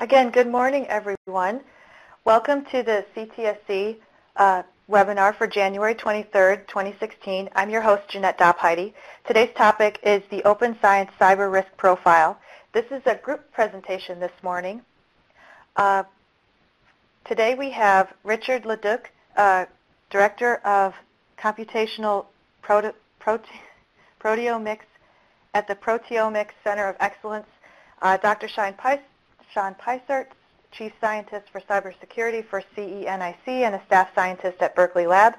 Again, good morning, everyone. Welcome to the CTSC uh, webinar for January 23rd, 2016. I'm your host, Jeannette Dopheide. Today's topic is the Open Science Cyber Risk Profile. This is a group presentation this morning. Uh, today we have Richard LeDuc, uh, Director of Computational Prote Prote Proteomics at the Proteomics Center of Excellence, uh, Dr. Sean, Peis Sean Peisert, Chief Scientist for Cybersecurity for CENIC and a staff scientist at Berkeley Lab,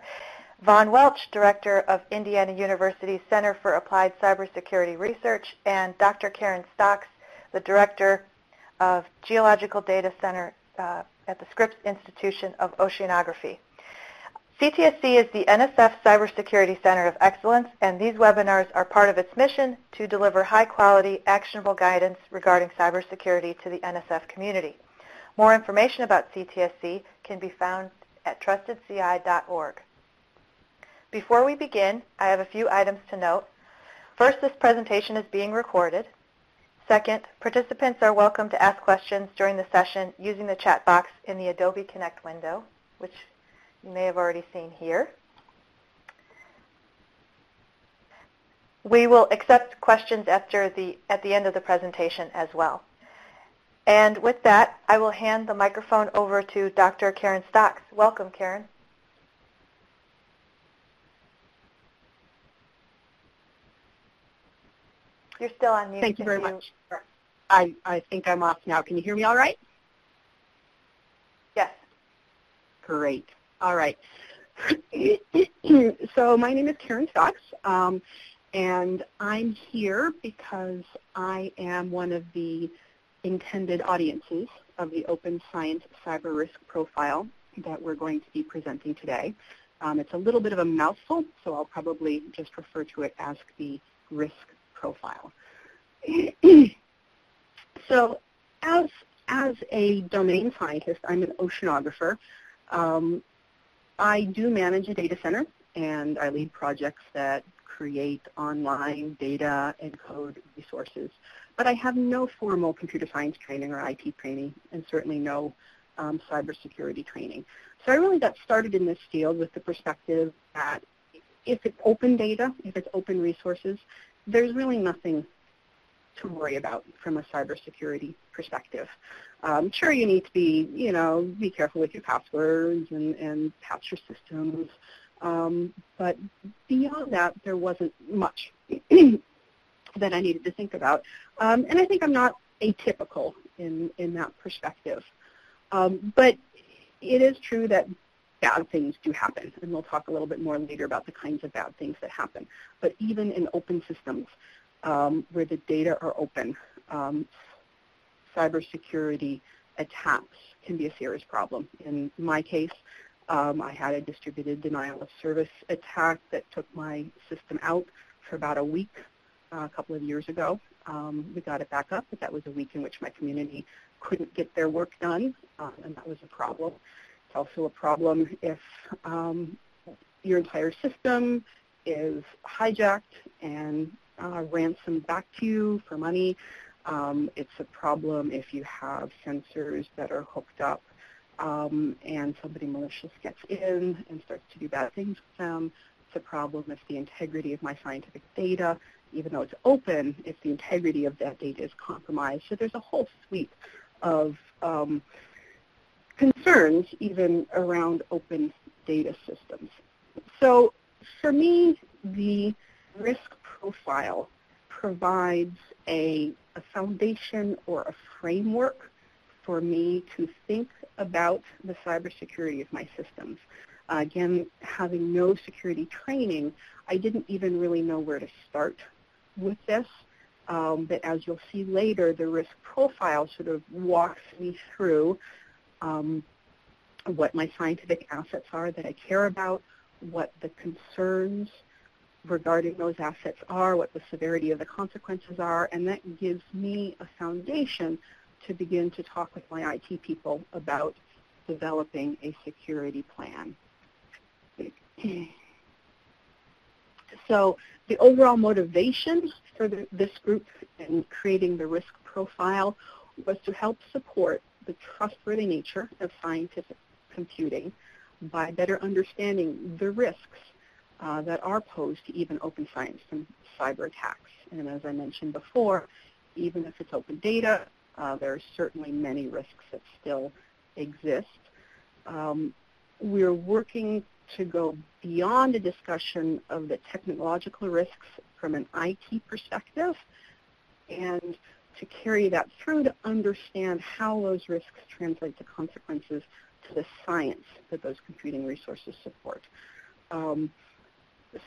Von Welch, Director of Indiana University's Center for Applied Cybersecurity Research, and Dr. Karen Stocks, the Director of Geological Data Center uh, at the Scripps Institution of Oceanography. CTSC is the NSF Cybersecurity Center of Excellence, and these webinars are part of its mission to deliver high-quality, actionable guidance regarding cybersecurity to the NSF community. More information about CTSC can be found at trustedci.org. Before we begin, I have a few items to note. First, this presentation is being recorded. Second, participants are welcome to ask questions during the session using the chat box in the Adobe Connect window, which you may have already seen here. We will accept questions after the, at the end of the presentation as well. And with that, I will hand the microphone over to Dr. Karen Stocks. Welcome, Karen. You're still on mute. Thank you very you... much. I, I think I'm off now. Can you hear me all right? Yes. Great. All right. so my name is Karen Stocks, um, and I'm here because I am one of the intended audiences of the Open Science Cyber Risk Profile that we're going to be presenting today. Um, it's a little bit of a mouthful, so I'll probably just refer to it as the risk profile. so as, as a domain scientist, I'm an oceanographer. Um, I do manage a data center, and I lead projects that create online data and code resources. But I have no formal computer science training or IT training, and certainly no um, cybersecurity training. So I really got started in this field with the perspective that if it's open data, if it's open resources, there's really nothing to worry about from a cybersecurity perspective. Um, sure, you need to be, you know, be careful with your passwords and, and patch your systems. Um, but beyond that, there wasn't much that I needed to think about. Um, and I think I'm not atypical in, in that perspective. Um, but it is true that bad things do happen, and we'll talk a little bit more later about the kinds of bad things that happen. But even in open systems um, where the data are open, um, cybersecurity attacks can be a serious problem. In my case, um, I had a distributed denial of service attack that took my system out for about a week uh, a couple of years ago. Um, we got it back up, but that was a week in which my community couldn't get their work done, uh, and that was a problem. It's also a problem if um, your entire system is hijacked and uh, ransomed back to you for money. Um, it's a problem if you have sensors that are hooked up um, and somebody malicious gets in and starts to do bad things with them. It's a problem if the integrity of my scientific data, even though it's open, if the integrity of that data is compromised. So there's a whole suite of um, concerns even around open data systems. So for me, the risk profile provides a, a foundation or a framework for me to think about the cybersecurity of my systems. Uh, again, having no security training, I didn't even really know where to start with this. Um, but as you'll see later, the risk profile sort of walks me through um, what my scientific assets are that I care about, what the concerns regarding those assets are, what the severity of the consequences are, and that gives me a foundation to begin to talk with my IT people about developing a security plan. so the overall motivation for the, this group in creating the risk profile was to help support the trustworthy nature of scientific computing by better understanding the risks uh, that are posed to even open science from cyber attacks. And as I mentioned before, even if it's open data, uh, there are certainly many risks that still exist. Um, we're working to go beyond a discussion of the technological risks from an IT perspective and to carry that through to understand how those risks translate to consequences to the science that those computing resources support. Um,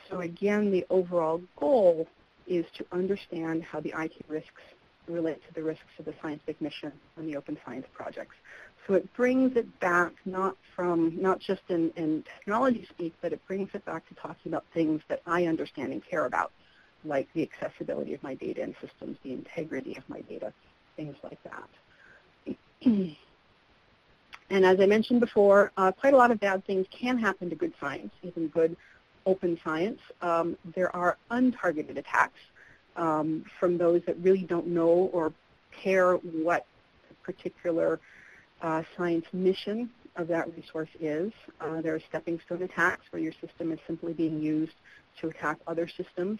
so again, the overall goal is to understand how the IT risks relate to the risks of the scientific mission and the open science projects. So it brings it back not from, not just in, in technology speak, but it brings it back to talking about things that I understand and care about, like the accessibility of my data and systems, the integrity of my data, things like that. and as I mentioned before, uh, quite a lot of bad things can happen to good science, even good open science. Um, there are untargeted attacks um, from those that really don't know or care what particular uh, science mission of that resource is. Uh, there are stepping stone attacks where your system is simply being used to attack other systems.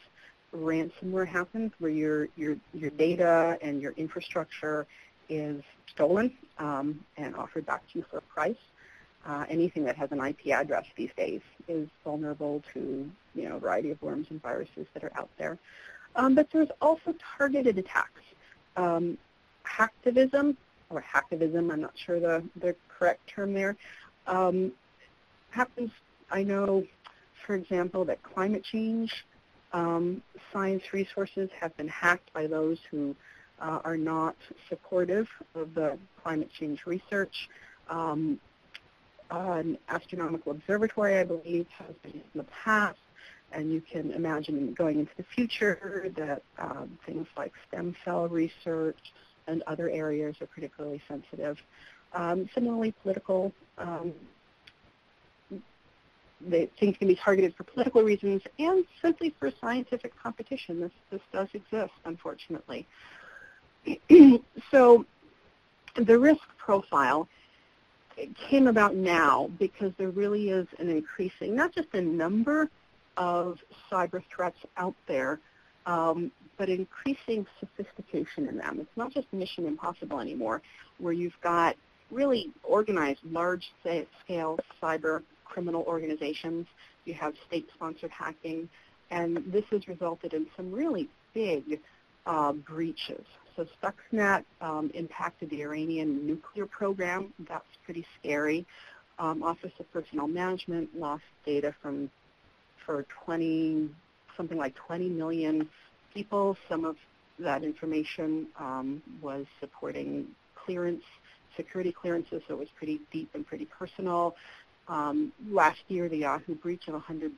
Ransomware happens where your, your, your data and your infrastructure is stolen um, and offered back to you for a price. Uh, anything that has an IP address these days is vulnerable to you know, a variety of worms and viruses that are out there. Um, but there's also targeted attacks. Um, hacktivism or hacktivism, I'm not sure the, the correct term there, um, happens, I know, for example, that climate change um, science resources have been hacked by those who uh, are not supportive of the climate change research. Um, an astronomical observatory, I believe, has been in the past, and you can imagine going into the future that um, things like stem cell research, and other areas are particularly sensitive. Um, similarly, political um, they, things can be targeted for political reasons and simply for scientific competition. This, this does exist, unfortunately. so the risk profile came about now because there really is an increasing, not just a number of cyber threats out there, um, but increasing sophistication in them. It's not just mission impossible anymore, where you've got really organized large-scale cyber criminal organizations. You have state-sponsored hacking, and this has resulted in some really big uh, breaches. So Stuxnet um, impacted the Iranian nuclear program. That's pretty scary. Um, Office of Personnel Management lost data from for 20, something like 20 million people. Some of that information um, was supporting clearance, security clearances, so it was pretty deep and pretty personal. Um, last year, the Yahoo breach of 100,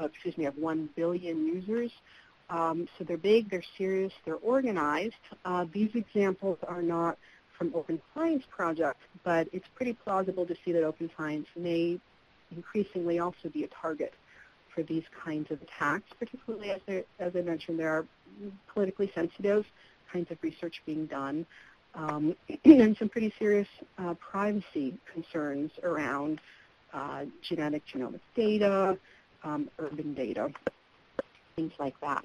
uh, excuse me, of 1 billion users. Um, so they're big, they're serious, they're organized. Uh, these examples are not from Open Science projects, but it's pretty plausible to see that Open Science may increasingly also be a target for these kinds of attacks, particularly as, as I mentioned, there are politically sensitive kinds of research being done um, and some pretty serious uh, privacy concerns around uh, genetic genomic data, um, urban data, things like that.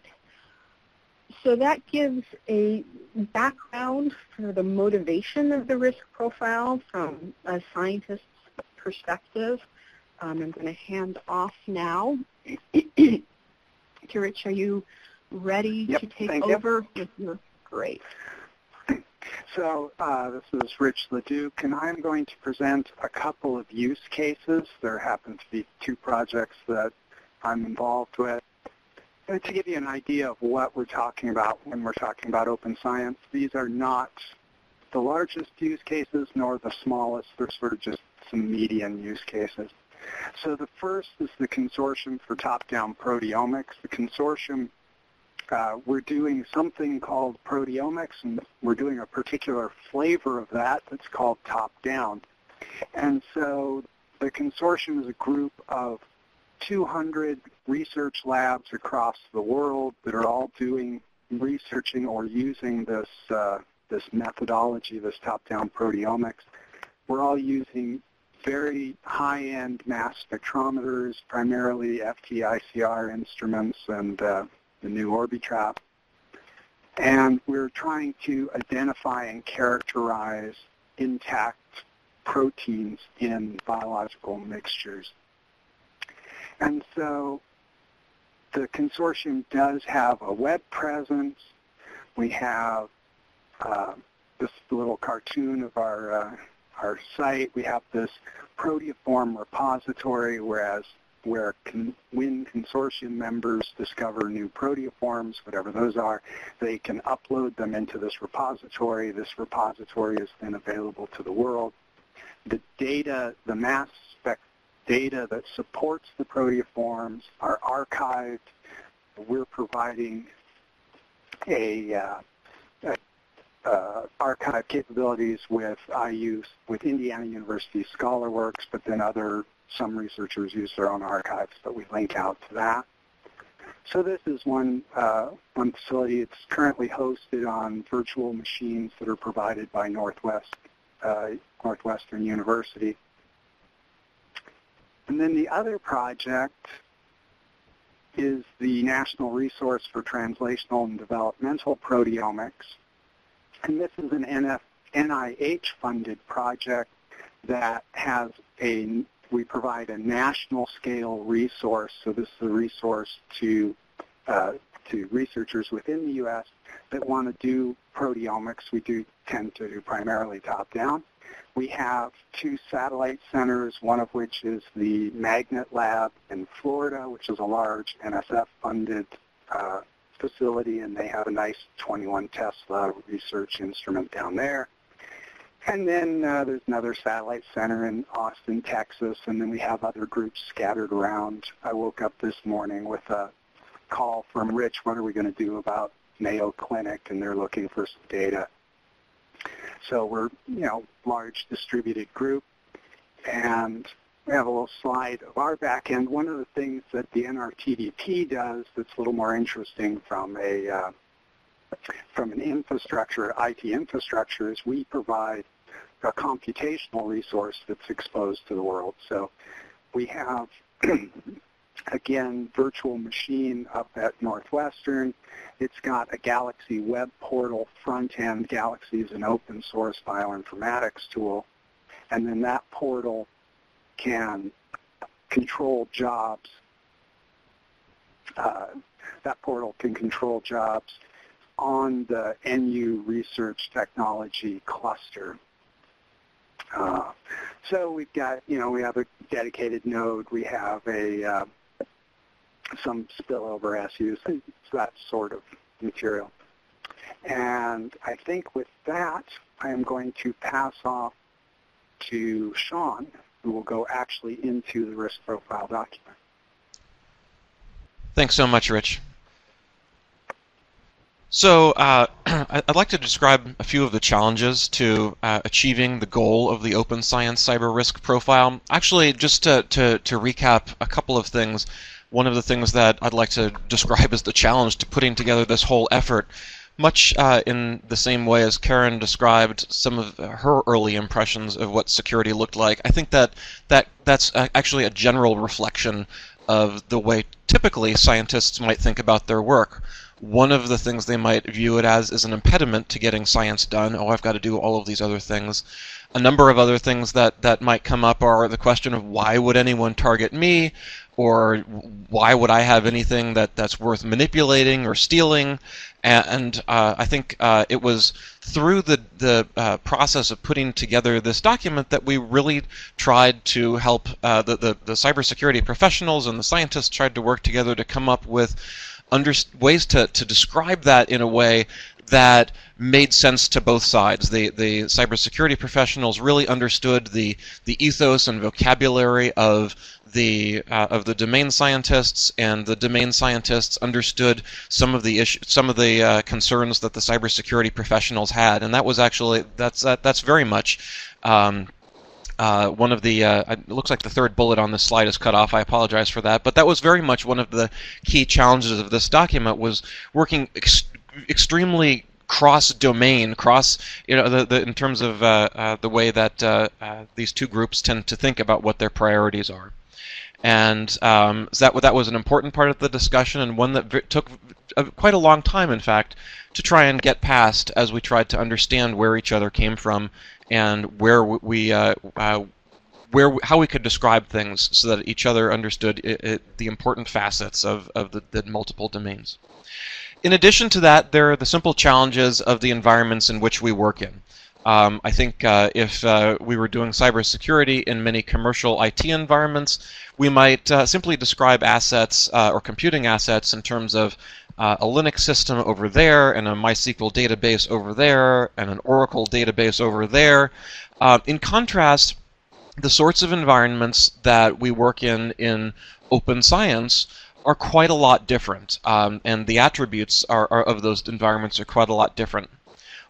So that gives a background for the motivation of the risk profile from a scientist's perspective. Um, I'm going to hand off now to Rich. Are you ready yep, to take over? You. Great. So uh, this is Rich LeDuc, and I'm going to present a couple of use cases. There happen to be two projects that I'm involved with. To give you an idea of what we're talking about when we're talking about open science, these are not the largest use cases nor the smallest. They're sort of just some median use cases. So the first is the Consortium for Top-Down Proteomics. The consortium uh, we're doing something called proteomics, and we're doing a particular flavor of that that's called top-down. And so the consortium is a group of 200 research labs across the world that are all doing researching or using this uh, this methodology, this top-down proteomics. We're all using very high-end mass spectrometers, primarily FTICR instruments and uh, the new Orbitrap. And we're trying to identify and characterize intact proteins in biological mixtures. And so the consortium does have a web presence. We have uh, this little cartoon of our uh, our site. We have this proteoform repository, whereas where con- when consortium members discover new proteoforms, whatever those are, they can upload them into this repository. This repository is then available to the world. The data, the mass data that supports the proteoforms are archived. We're providing a, uh, a uh, archive capabilities with IU, with Indiana University ScholarWorks, but then other, some researchers use their own archives, but we link out to that. So this is one, uh, one facility. It's currently hosted on virtual machines that are provided by Northwest, uh, Northwestern University. And then the other project is the National Resource for Translational and Developmental Proteomics. And this is an NIH-funded project that has a, we provide a national scale resource. So this is a resource to, uh, to researchers within the U.S. that want to do proteomics. We do tend to do primarily top-down. We have two satellite centers, one of which is the Magnet Lab in Florida, which is a large NSF-funded uh, facility, and they have a nice 21 Tesla research instrument down there. And then uh, there's another satellite center in Austin, Texas, and then we have other groups scattered around. I woke up this morning with a call from Rich, what are we going to do about Mayo Clinic, and they're looking for some data. So we're, you know, large distributed group, and we have a little slide of our back end. One of the things that the NRTDP does that's a little more interesting from a uh, from an infrastructure, IT infrastructure, is we provide a computational resource that's exposed to the world. So we have, again, virtual machine up at Northwestern. It's got a Galaxy web portal front end. Galaxy is an open source bioinformatics tool. And then that portal can control jobs. Uh, that portal can control jobs on the NU research technology cluster. Uh, so we've got, you know, we have a dedicated node. We have a uh, some spillover SUs, that sort of material. And I think with that, I am going to pass off to Sean, who will go actually into the risk profile document. Thanks so much, Rich. So uh, I'd like to describe a few of the challenges to uh, achieving the goal of the Open Science Cyber Risk Profile. Actually, just to, to, to recap a couple of things, one of the things that I'd like to describe as the challenge to putting together this whole effort much uh, in the same way as Karen described some of her early impressions of what security looked like, I think that, that that's actually a general reflection of the way typically scientists might think about their work. One of the things they might view it as is an impediment to getting science done. Oh, I've got to do all of these other things. A number of other things that, that might come up are the question of why would anyone target me? or why would I have anything that, that's worth manipulating or stealing? And uh, I think uh, it was through the, the uh, process of putting together this document that we really tried to help uh, the, the, the cybersecurity professionals and the scientists tried to work together to come up with under, ways to, to describe that in a way that made sense to both sides. The the cybersecurity professionals really understood the the ethos and vocabulary of the uh, of the domain scientists, and the domain scientists understood some of the issue, some of the uh, concerns that the cybersecurity professionals had, and that was actually that's uh, that's very much. Um, uh, one of the uh, it looks like the third bullet on this slide is cut off. I apologize for that, but that was very much one of the key challenges of this document was working ex extremely cross-domain, cross you know the, the in terms of uh, uh, the way that uh, uh, these two groups tend to think about what their priorities are. And um, that that was an important part of the discussion, and one that took quite a long time, in fact, to try and get past as we tried to understand where each other came from and where we uh, uh, where how we could describe things so that each other understood it, it, the important facets of, of the, the multiple domains. In addition to that, there are the simple challenges of the environments in which we work in. Um, I think uh, if uh, we were doing cybersecurity in many commercial IT environments, we might uh, simply describe assets uh, or computing assets in terms of uh, a Linux system over there and a MySQL database over there and an Oracle database over there. Uh, in contrast, the sorts of environments that we work in in open science are quite a lot different, um, and the attributes are, are, of those environments are quite a lot different.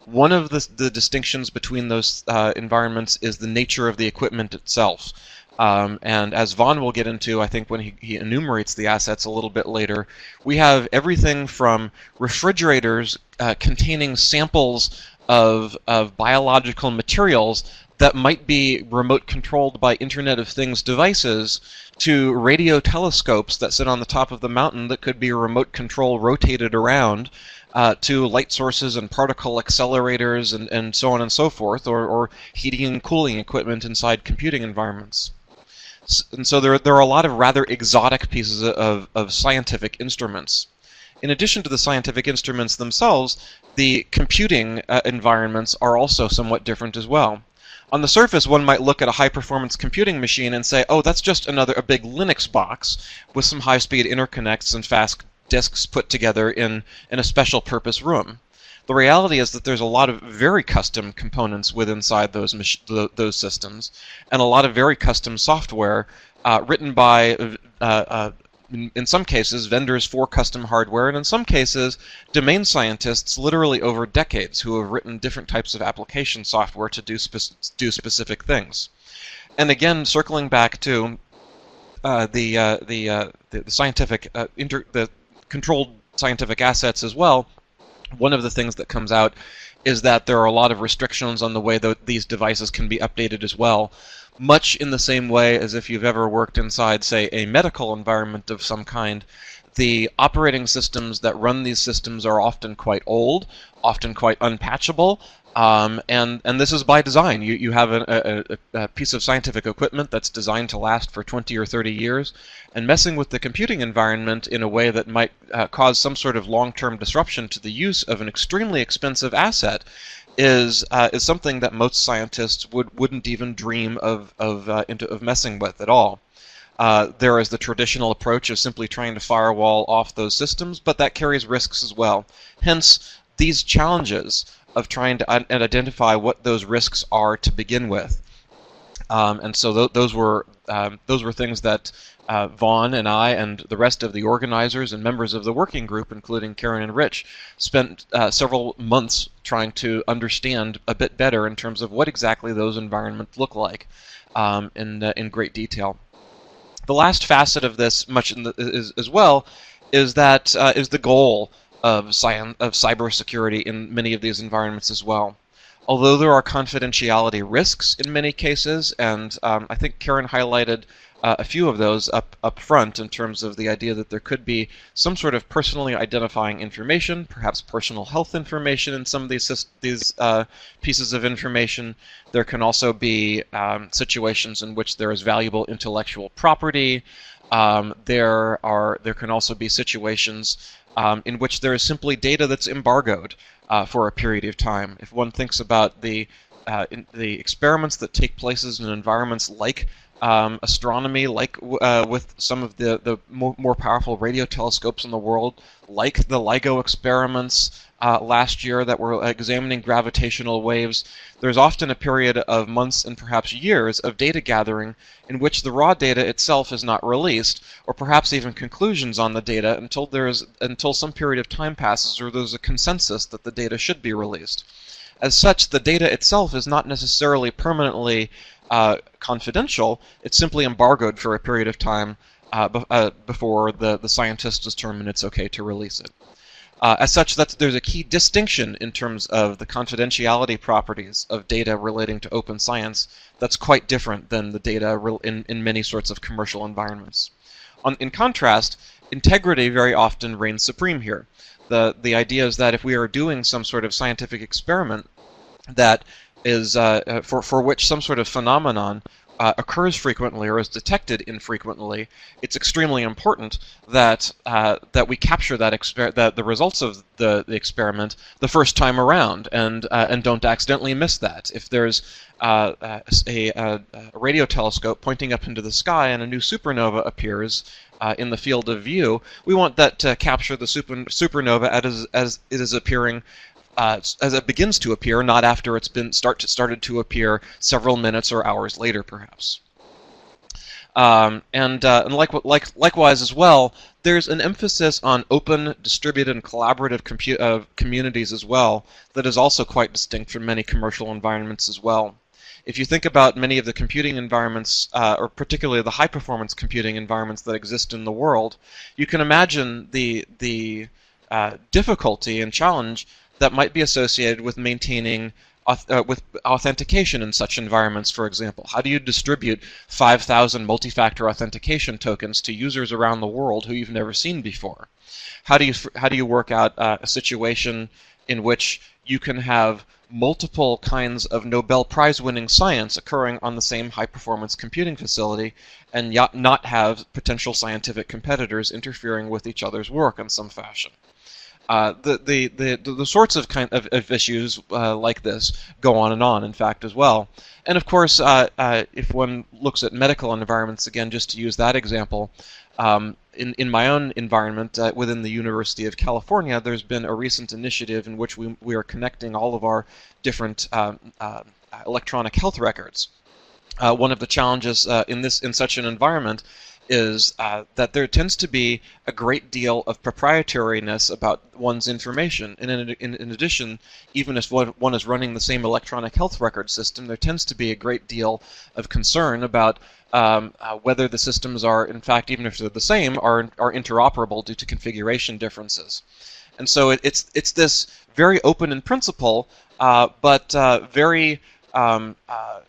One of the, the distinctions between those uh, environments is the nature of the equipment itself. Um, and as Von will get into, I think when he, he, enumerates the assets a little bit later, we have everything from refrigerators uh, containing samples of, of biological materials that might be remote controlled by Internet of Things devices to radio telescopes that sit on the top of the mountain that could be remote control rotated around uh, to light sources and particle accelerators and, and so on and so forth, or, or heating and cooling equipment inside computing environments. And so there, there are a lot of rather exotic pieces of, of scientific instruments. In addition to the scientific instruments themselves, the computing uh, environments are also somewhat different as well. On the surface, one might look at a high-performance computing machine and say, oh, that's just another a big Linux box with some high-speed interconnects and fast disks put together in, in a special purpose room. The reality is that there's a lot of very custom components within inside those those systems, and a lot of very custom software uh, written by uh, uh, in, in, some cases, vendors for custom hardware, and in some cases, domain scientists literally over decades who have written different types of application software to do, spe do specific things. And again, circling back to uh, the, uh, the, uh, the, the scientific uh, inter the controlled scientific assets as well, one of the things that comes out is that there are a lot of restrictions on the way that these devices can be updated as well much in the same way as if you've ever worked inside, say, a medical environment of some kind. The operating systems that run these systems are often quite old, often quite unpatchable, um, and and this is by design. You you have a, a, a, piece of scientific equipment that's designed to last for 20 or 30 years, and messing with the computing environment in a way that might uh, cause some sort of long-term disruption to the use of an extremely expensive asset is uh, is something that most scientists would wouldn't even dream of of uh, into, of messing with at all. Uh, there is the traditional approach of simply trying to firewall off those systems, but that carries risks as well. Hence, these challenges of trying to un- identify what those risks are to begin with. Um, and so th- those were um, those were things that uh, Von and I and the rest of the organizers and members of the working group, including Karen and Rich, spent uh, several months trying to understand a bit better in terms of what exactly those environments look like um, in, uh, in great detail. The last facet of this, much the, is, as well, is that uh, is the goal of, science, of cybersecurity in many of these environments as well although there are confidentiality risks in many cases, and um, I think Karen highlighted uh, a few of those up up front in terms of the idea that there could be some sort of personally identifying information, perhaps personal health information in some of these these uh, pieces of information. There can also be um, situations in which there is valuable intellectual property. Um, there are there can also be situations um, in which there is simply data that's embargoed uh, for a period of time. If one thinks about the uh, the experiments that take places in environments like um, astronomy, like uh, with some of the, the more, more, powerful radio telescopes in the world, like the LIGO experiments uh, last year that were examining gravitational waves, there's often a period of months and perhaps years of data gathering in which the raw data itself is not released, or perhaps even conclusions on the data until there's until some period of time passes or there's a consensus that the data should be released. As such, the data itself is not necessarily permanently uh, confidential. It's simply embargoed for a period of time uh, uh, before the, the scientists determine it's okay to release it. Uh, as such, there's a key distinction in terms of the confidentiality properties of data relating to open science that's quite different than the data in, in many sorts of commercial environments. On, in contrast, integrity very often reigns supreme here. The, the idea is that if we are doing some sort of scientific experiment that is uh, uh for, for which some sort of phenomenon uh, occurs frequently or is detected infrequently, it's extremely important that uh, that we capture that, exper- that the results of the, the experiment the first time around and uh, and don't accidentally miss that. If there's uh, a, a, a, radio telescope pointing up into the sky and a new supernova appears uh, in the field of view, we want that to capture the super, supernova as, as it is appearing uh, as it begins to appear, not after it's been start to, started to appear several minutes or hours later, perhaps. Um, and uh, and like, like, likewise as well, there's an emphasis on open, distributed, and collaborative uh, communities as well that is also quite distinct from many commercial environments as well. If you think about many of the computing environments, uh, or particularly the high-performance computing environments that exist in the world, you can imagine the the uh, difficulty and challenge that might be associated with maintaining uh, with authentication in such environments, for example? How do you distribute 5,000 multi-factor authentication tokens to users around the world who you've never seen before? How do you how do you work out uh, a situation in which you can have multiple kinds of Nobel Prize winning science occurring on the same high performance computing facility and yet not have potential scientific competitors interfering with each other's work in some fashion? Uh, the, the, the, the sorts of kind of, of issues uh, like this go on and on, in fact, as well. And of course, uh, uh if one looks at medical environments, again, just to use that example, um, in, in my own environment uh, within the University of California, there's been a recent initiative in which we, we are connecting all of our different um, electronic health records. one of the challenges in this in such an environment is uh, that there tends to be a great deal of proprietariness about one's information. And in, in, in, addition, even if one is running the same electronic health record system, there tends to be a great deal of concern about um, uh, whether the systems are, in fact, even if they're the same, are, are interoperable due to configuration differences. And so it, it's, it's this very open in principle, uh, but uh, very um, uh,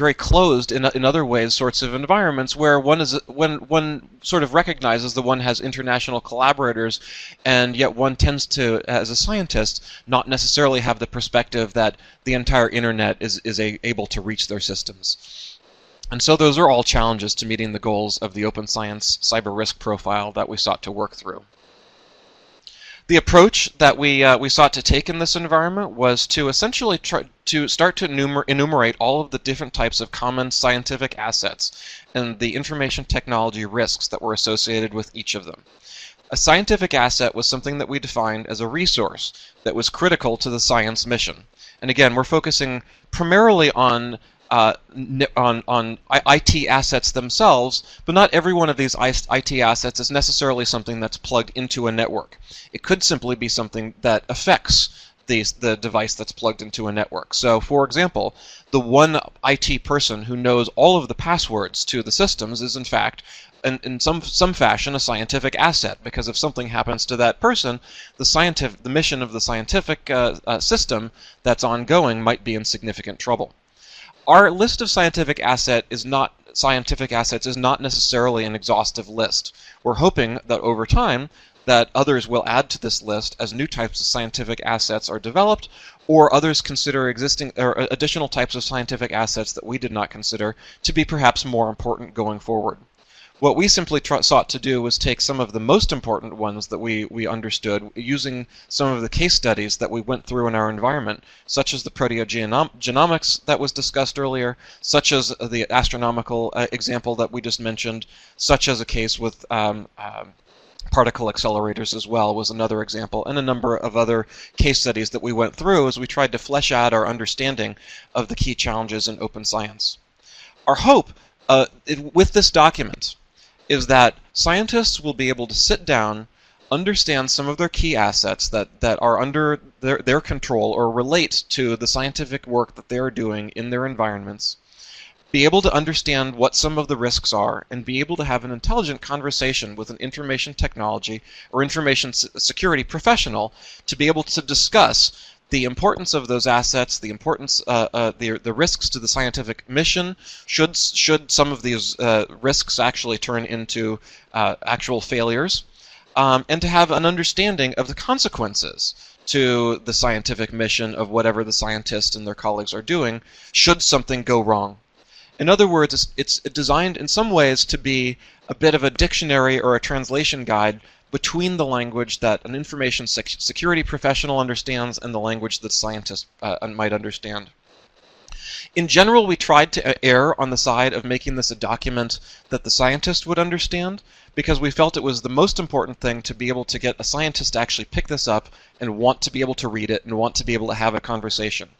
very closed in, in other ways sorts of environments where one is when one sort of recognizes that one has international collaborators and yet one tends to as a scientist not necessarily have the perspective that the entire internet is, is a, able to reach their systems. And so those are all challenges to meeting the goals of the open science cyber risk profile that we sought to work through. The approach that we uh, we sought to take in this environment was to essentially try to start to enumer enumerate all of the different types of common scientific assets and the information technology risks that were associated with each of them. A scientific asset was something that we defined as a resource that was critical to the science mission. And again, we're focusing primarily on uh, on, on IT assets themselves, but not every one of these IT assets is necessarily something that's plugged into a network. It could simply be something that affects the, the device that's plugged into a network. So, for example, the one IT person who knows all of the passwords to the systems is, in fact, in, in some some fashion a scientific asset because if something happens to that person, the scientific the mission of the scientific uh, uh, system that's ongoing might be in significant trouble our list of scientific asset is not scientific assets is not necessarily an exhaustive list. We're hoping that over time that others will add to this list as new types of scientific assets are developed or others consider existing or additional types of scientific assets that we did not consider to be perhaps more important going forward. What we simply sought to do was take some of the most important ones that we, we understood using some of the case studies that we went through in our environment, such as the proteogenomics that was discussed earlier, such as the astronomical uh, example that we just mentioned, such as a case with um, um, particle accelerators as well was another example, and a number of other case studies that we went through as we tried to flesh out our understanding of the key challenges in open science. Our hope uh, it, with this document is that scientists will be able to sit down, understand some of their key assets that, that are under their, their control or relate to the scientific work that they are doing in their environments, be able to understand what some of the risks are, and be able to have an intelligent conversation with an information technology or information security professional to be able to discuss the importance of those assets, the importance, uh, uh, the the risks to the scientific mission. Should should some of these uh, risks actually turn into uh, actual failures, um, and to have an understanding of the consequences to the scientific mission of whatever the scientists and their colleagues are doing, should something go wrong. In other words, it's, it's designed in some ways to be a bit of a dictionary or a translation guide between the language that an information sec security professional understands and the language that scientists uh, might understand. In general, we tried to err on the side of making this a document that the scientist would understand because we felt it was the most important thing to be able to get a scientist to actually pick this up and want to be able to read it and want to be able to have a conversation.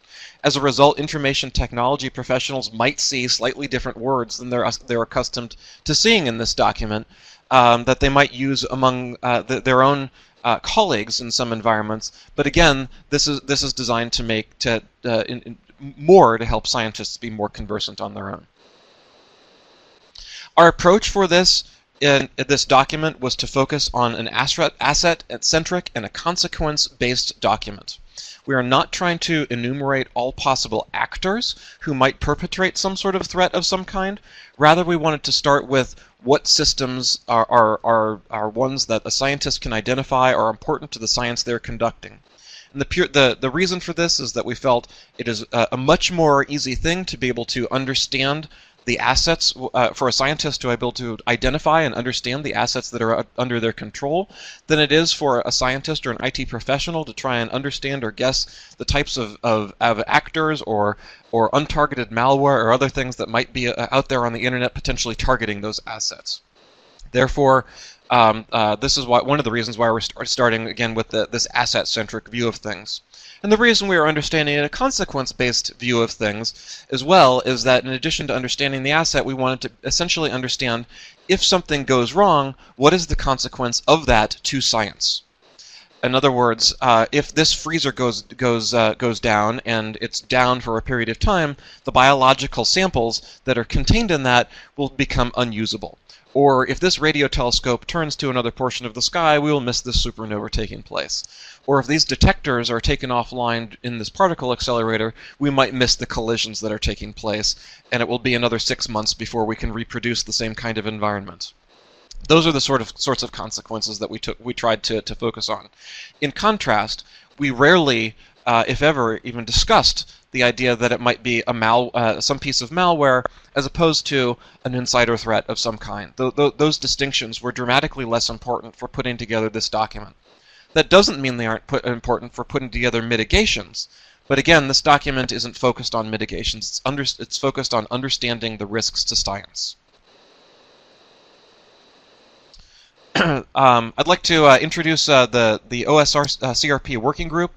As a result, information technology professionals might see slightly different words than they're, they're accustomed to seeing in this document, um, that they might use among uh, the, their own uh, colleagues in some environments. But again, this is this is designed to make to uh, in, in more to help scientists be more conversant on their own. Our approach for this in this document was to focus on an asset-centric and a consequence-based document. We are not trying to enumerate all possible actors who might perpetrate some sort of threat of some kind. Rather, we wanted to start with what systems are, are, are, are ones that a scientist can identify are important to the science they're conducting. And the, pure, the, the reason for this is that we felt it is a, a much more easy thing to be able to understand the assets uh, for a scientist to be able to identify and understand the assets that are under their control than it is for a scientist or an IT professional to try and understand or guess the types of, of, of actors or or untargeted malware or other things that might be uh, out there on the internet potentially targeting those assets. Therefore, um, uh, this is why, one of the reasons why we're starting again with the, this asset-centric view of things. And the reason we are understanding it a consequence-based view of things as well is that in addition to understanding the asset, we wanted to essentially understand if something goes wrong, what is the consequence of that to science? In other words, uh, if this freezer goes goes uh, goes down and it's down for a period of time, the biological samples that are contained in that will become unusable. Or if this radio telescope turns to another portion of the sky, we will miss this supernova taking place or if these detectors are taken offline in this particle accelerator, we might miss the collisions that are taking place, and it will be another six months before we can reproduce the same kind of environment. Those are the sort of sorts of consequences that we took we tried to, to focus on. In contrast, we rarely, uh, if ever, even discussed the idea that it might be a mal uh, some piece of malware as opposed to an insider threat of some kind. Th th those distinctions were dramatically less important for putting together this document. That doesn't mean they aren't important for putting together mitigations. But again, this document isn't focused on mitigations. It's, it's focused on understanding the risks to science. um, I'd like to uh, introduce uh, the, the OSR uh, CRP working group.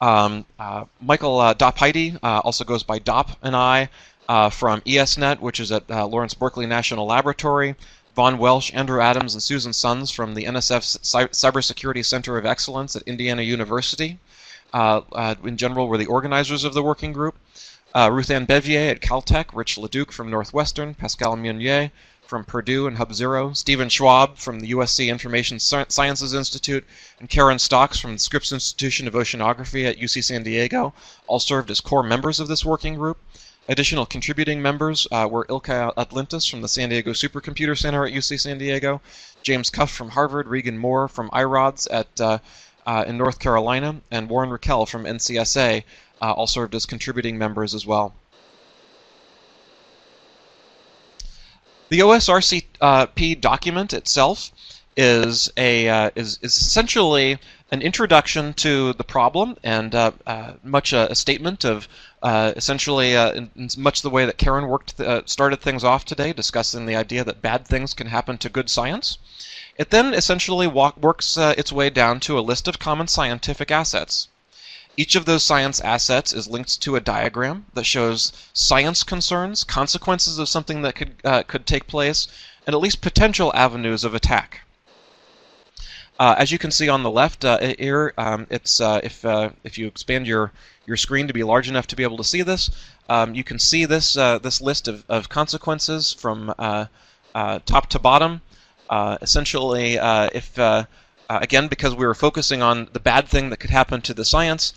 Um, uh, Michael uh, uh, also goes by Dopp and I uh, from ESNet, which is at Lawrence Berkeley National Laboratory. Von Welch, Andrew Adams, and Susan Sons from the NSF Cybersecurity Center of Excellence at Indiana University. Uh, uh, in general, were the organizers of the working group. Uh, Ruth Ann Bevier at Caltech, Rich LeDuc from Northwestern, Pascal Meunier from Purdue and HubZero, Stephen Schwab from the USC Information Sciences Institute, and Karen Stocks from the Scripps Institution of Oceanography at UC San Diego all served as core members of this working group. Additional contributing members uh, were Ilkay Altintas from the San Diego Supercomputer Center at UC San Diego, James Cuff from Harvard, Reagan Moore from IRODS at uh, uh, in North Carolina, and Warren Raquel from NCSA uh, all served as contributing members as well. The OSRCP document itself is a uh, is, is essentially an introduction to the problem and uh, uh, much a, a, statement of uh, essentially uh, in, in, much the way that Karen worked uh, started things off today, discussing the idea that bad things can happen to good science. It then essentially walk, works its way down to a list of common scientific assets. Each of those science assets is linked to a diagram that shows science concerns, consequences of something that could could take place, and at least potential avenues of attack. Uh, as you can see on the left uh, here, um, it's uh, if uh, if you expand your your screen to be large enough to be able to see this, um, you can see this uh, this list of, of consequences from uh, top to bottom. essentially, if again because we were focusing on the bad thing that could happen to the science,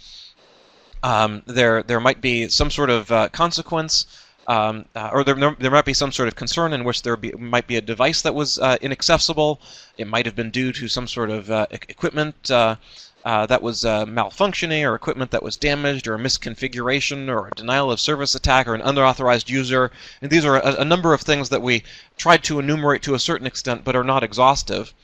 um, there there might be some sort of consequence um, uh, or there, there might be some sort of concern in which there be, might be a device that was uh, inaccessible. It might have been due to some sort of uh, equipment uh, uh, that was uh, malfunctioning, or equipment that was damaged, or a misconfiguration, or a denial of service attack, or an unauthorized user. And these are a, a number of things that we tried to enumerate to a certain extent, but are not exhaustive.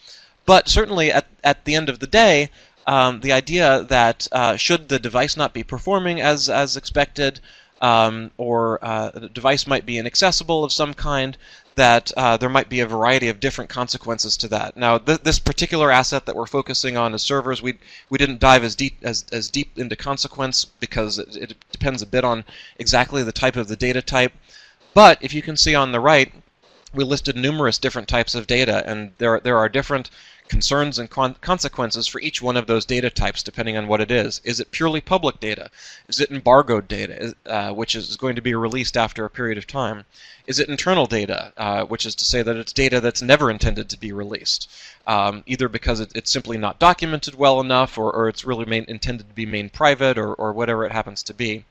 But certainly, at, at the end of the day, um, the idea that should the device not be performing as as expected, um, or uh, the device might be inaccessible of some kind, that uh, there might be a variety of different consequences to that. Now, th this particular asset that we're focusing on is servers. We we didn't dive as deep as, as deep into consequence because it, it depends a bit on exactly the type of the data type. But if you can see on the right, we listed numerous different types of data, and there there are different concerns and con consequences for each one of those data types depending on what it is. Is it purely public data? Is it embargoed data, uh, which is going to be released after a period of time? Is it internal data, uh, which is to say that it's data that's never intended to be released, um, either because it, it's simply not documented well enough or, or it's really main, intended to be made private or, or whatever it happens to be?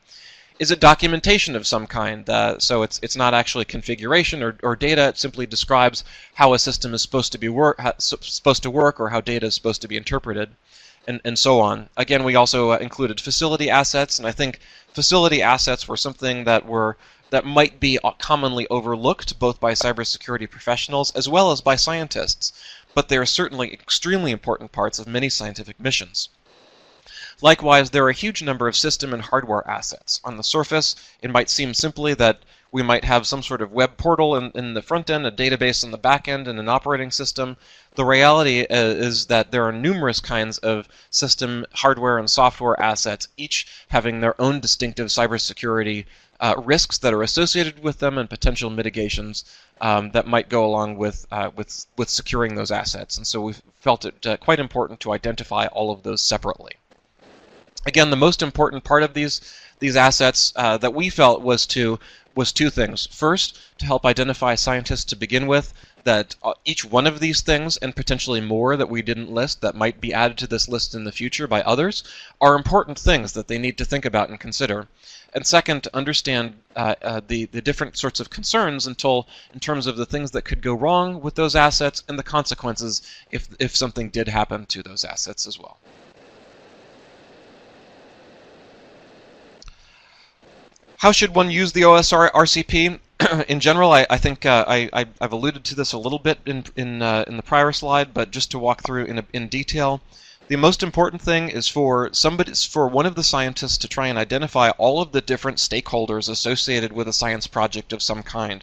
Is it documentation of some kind? Uh, so it's it's not actually configuration or, or data. It simply describes how a system is supposed to be work supposed to work or how data is supposed to be interpreted, and and so on. Again, we also uh, included facility assets, and I think facility assets were something that were that might be uh, commonly overlooked both by cybersecurity professionals as well as by scientists, but they are certainly extremely important parts of many scientific missions. Likewise, there are a huge number of system and hardware assets. On the surface, it might seem simply that we might have some sort of web portal in, in the front end, a database in the back end, and an operating system. The reality uh, is that there are numerous kinds of system, hardware, and software assets, each having their own distinctive cybersecurity uh, risks that are associated with them and potential mitigations um, that might go along with, uh, with, with securing those assets. And so we felt it uh, quite important to identify all of those separately. Again, the most important part of these these assets uh, that we felt was to was two things. First, to help identify scientists to begin with that uh, each one of these things and potentially more that we didn't list that might be added to this list in the future by others are important things that they need to think about and consider. And second, to understand uh, uh, the, the different sorts of concerns until in terms of the things that could go wrong with those assets and the consequences if, if something did happen to those assets as well. How should one use the OSR RCP? in general, I, I think uh, I, have alluded to this a little bit in in, uh, in the prior slide, but just to walk through in, a, in detail, the most important thing is for somebody, for one of the scientists to try and identify all of the different stakeholders associated with a science project of some kind.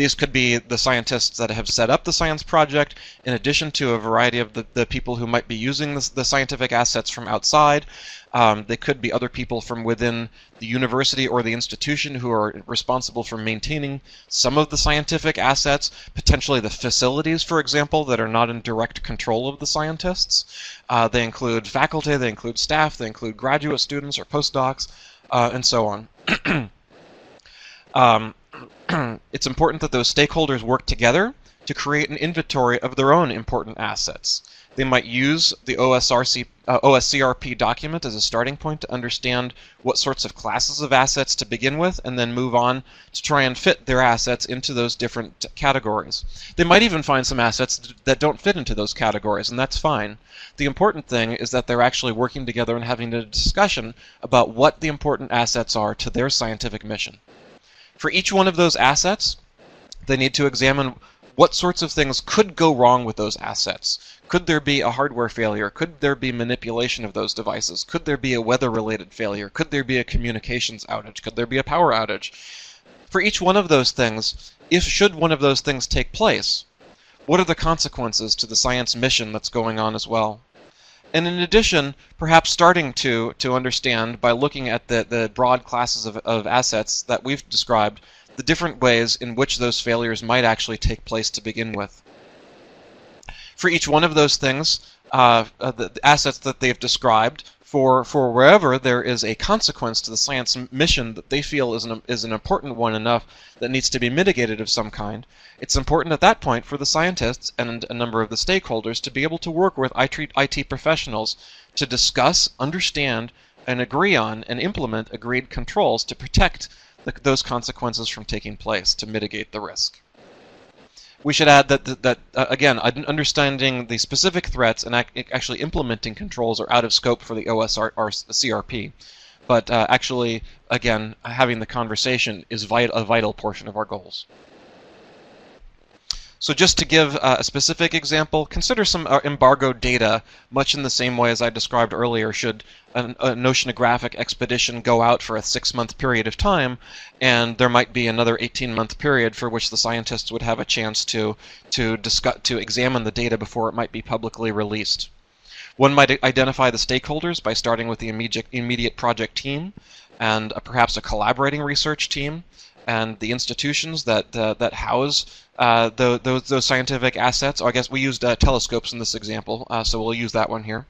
These could be the scientists that have set up the science project, in addition to a variety of the, the people who might be using the, scientific assets from outside. Um, they could be other people from within the university or the institution who are responsible for maintaining some of the scientific assets, potentially the facilities, for example, that are not in direct control of the scientists. Uh, they include faculty, they include staff, they include graduate students or postdocs, uh, and so on. um, it's important that those stakeholders work together to create an inventory of their own important assets. They might use the OSRC, uh, OSCRP document as a starting point to understand what sorts of classes of assets to begin with, and then move on to try and fit their assets into those different categories. They might even find some assets that don't fit into those categories, and that's fine. The important thing is that they're actually working together and having a discussion about what the important assets are to their scientific mission. For each one of those assets, they need to examine what sorts of things could go wrong with those assets. Could there be a hardware failure? Could there be manipulation of those devices? Could there be a weather-related failure? Could there be a communications outage? Could there be a power outage? For each one of those things, if should one of those things take place, what are the consequences to the science mission that's going on as well? And in addition, perhaps starting to, to understand by looking at the, the broad classes of, of assets that we've described, the different ways in which those failures might actually take place to begin with. For each one of those things, uh, uh, the, the assets that they've described for for wherever there is a consequence to the science mission that they feel is an is an important one enough that needs to be mitigated of some kind. It's important at that point for the scientists and a number of the stakeholders to be able to work with IT, IT professionals to discuss, understand, and agree on and implement agreed controls to protect the, those consequences from taking place to mitigate the risk. We should add that, that, that uh, again, understanding the specific threats and ac actually implementing controls are out of scope for the OSR or CRP. But uh, actually, again, having the conversation is a vital portion of our goals. So just to give uh, a specific example, consider some uh, embargoed data, much in the same way as I described earlier. Should an, a oceanographic expedition go out for a six-month period of time, and there might be another 18-month period for which the scientists would have a chance to to discuss to examine the data before it might be publicly released. One might identify the stakeholders by starting with the immediate, immediate project team and uh, perhaps a collaborating research team and the institutions that uh, that house uh, the, those those scientific assets. I guess we used uh, telescopes in this example, uh, so we'll use that one here.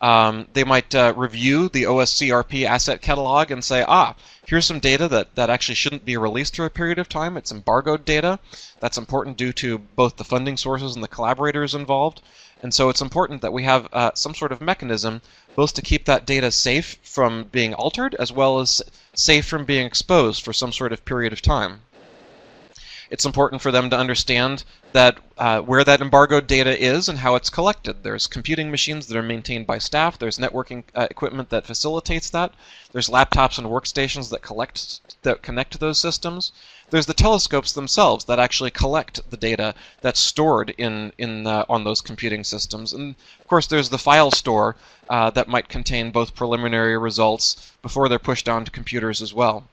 Um, they might uh, review the OSCRP asset catalog and say, ah, here's some data that, that actually shouldn't be released for a period of time. It's embargoed data. That's important due to both the funding sources and the collaborators involved. And so it's important that we have uh, some sort of mechanism both to keep that data safe from being altered as well as safe from being exposed for some sort of period of time it's important for them to understand that uh, where that embargoed data is and how it's collected. There's computing machines that are maintained by staff. There's networking uh, equipment that facilitates that. There's laptops and workstations that collect that connect to those systems. There's the telescopes themselves that actually collect the data that's stored in in on those computing systems. And of course, there's the file store uh, that might contain both preliminary results before they're pushed onto computers as well.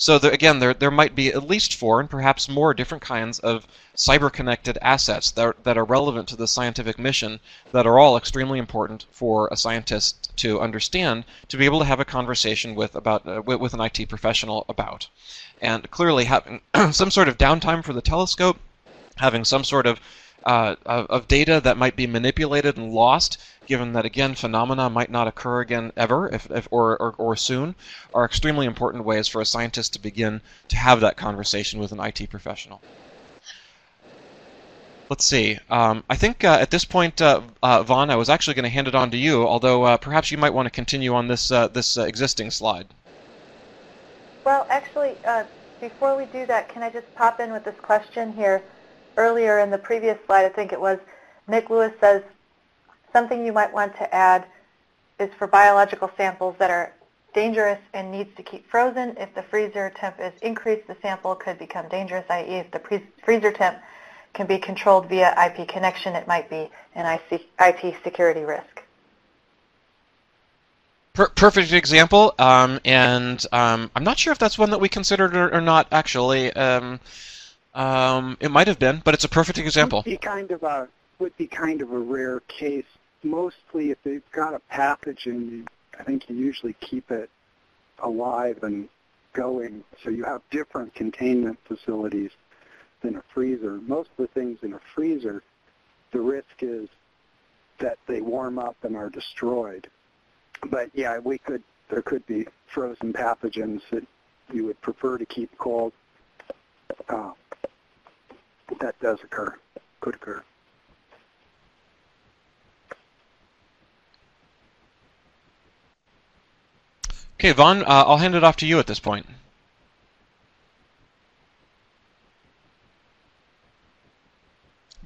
So there, again, there, there might be at least four and perhaps more different kinds of cyber-connected assets that are, that are relevant to the scientific mission that are all extremely important for a scientist to understand to be able to have a conversation with about uh, with, with an IT professional about. And clearly having some sort of downtime for the telescope, having some sort of uh, of, of, data that might be manipulated and lost, given that again phenomena might not occur again ever, if, if or, or, or soon, are extremely important ways for a scientist to begin to have that conversation with an IT professional. Let's see. Um, I think uh, at this point, uh, uh, Von, I was actually going to hand it on to you, although uh, perhaps you might want to continue on this uh, this uh, existing slide. Well, actually, before we do that, can I just pop in with this question here? Earlier in the previous slide, I think it was, Nick Lewis says something you might want to add is for biological samples that are dangerous and needs to keep frozen. If the freezer temp is increased, the sample could become dangerous, i.e. if the freezer temp can be controlled via IP connection, it might be an IT security risk. Perfect example, um, and um, I'm not sure if that's one that we considered or, or not, actually. Um, um, it might have been, but it's a perfect example. Would be kind of a would be kind of a rare case. Mostly, if they've got a pathogen, I think you usually keep it alive and going. So you have different containment facilities than a freezer. Most of the things in a freezer, the risk is that they warm up and are destroyed. But yeah, we could there could be frozen pathogens that you would prefer to keep cold. Uh, that does occur, could occur. Okay, Von, uh, I'll hand it off to you at this point.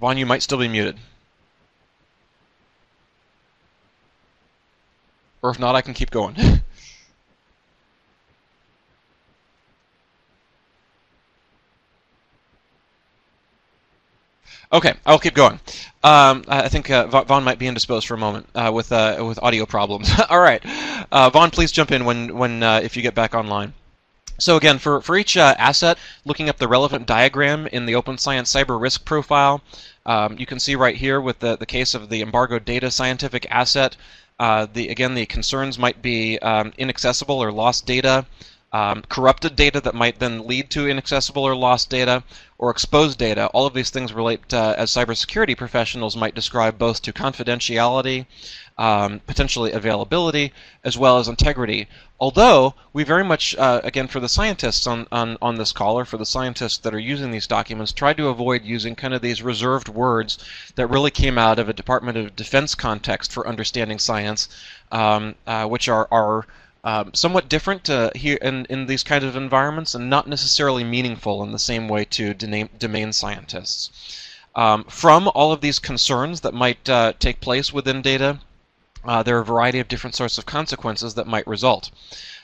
Von, you might still be muted. Or if not, I can keep going. Okay, I'll keep going. Um, I think uh, Von might be indisposed for a moment uh, with uh, with audio problems. All right, uh, Von, please jump in when when uh, if you get back online. So again, for for each uh, asset, looking up the relevant diagram in the Open Science Cyber Risk Profile, um, you can see right here with the the case of the embargoed data scientific asset. the again the concerns might be um, inaccessible or lost data. Um, corrupted data that might then lead to inaccessible or lost data, or exposed data. All of these things relate, uh, as cybersecurity professionals might describe, both to confidentiality, um, potentially availability, as well as integrity. Although we very much, uh, again, for the scientists on, on, on this call, or for the scientists that are using these documents, try to avoid using kind of these reserved words that really came out of a Department of Defense context for understanding science, um, uh, which are, are um, somewhat different uh, here in, in these kind of environments and not necessarily meaningful in the same way to domain scientists. Um, from all of these concerns that might uh, take place within data, uh, there are a variety of different sorts of consequences that might result.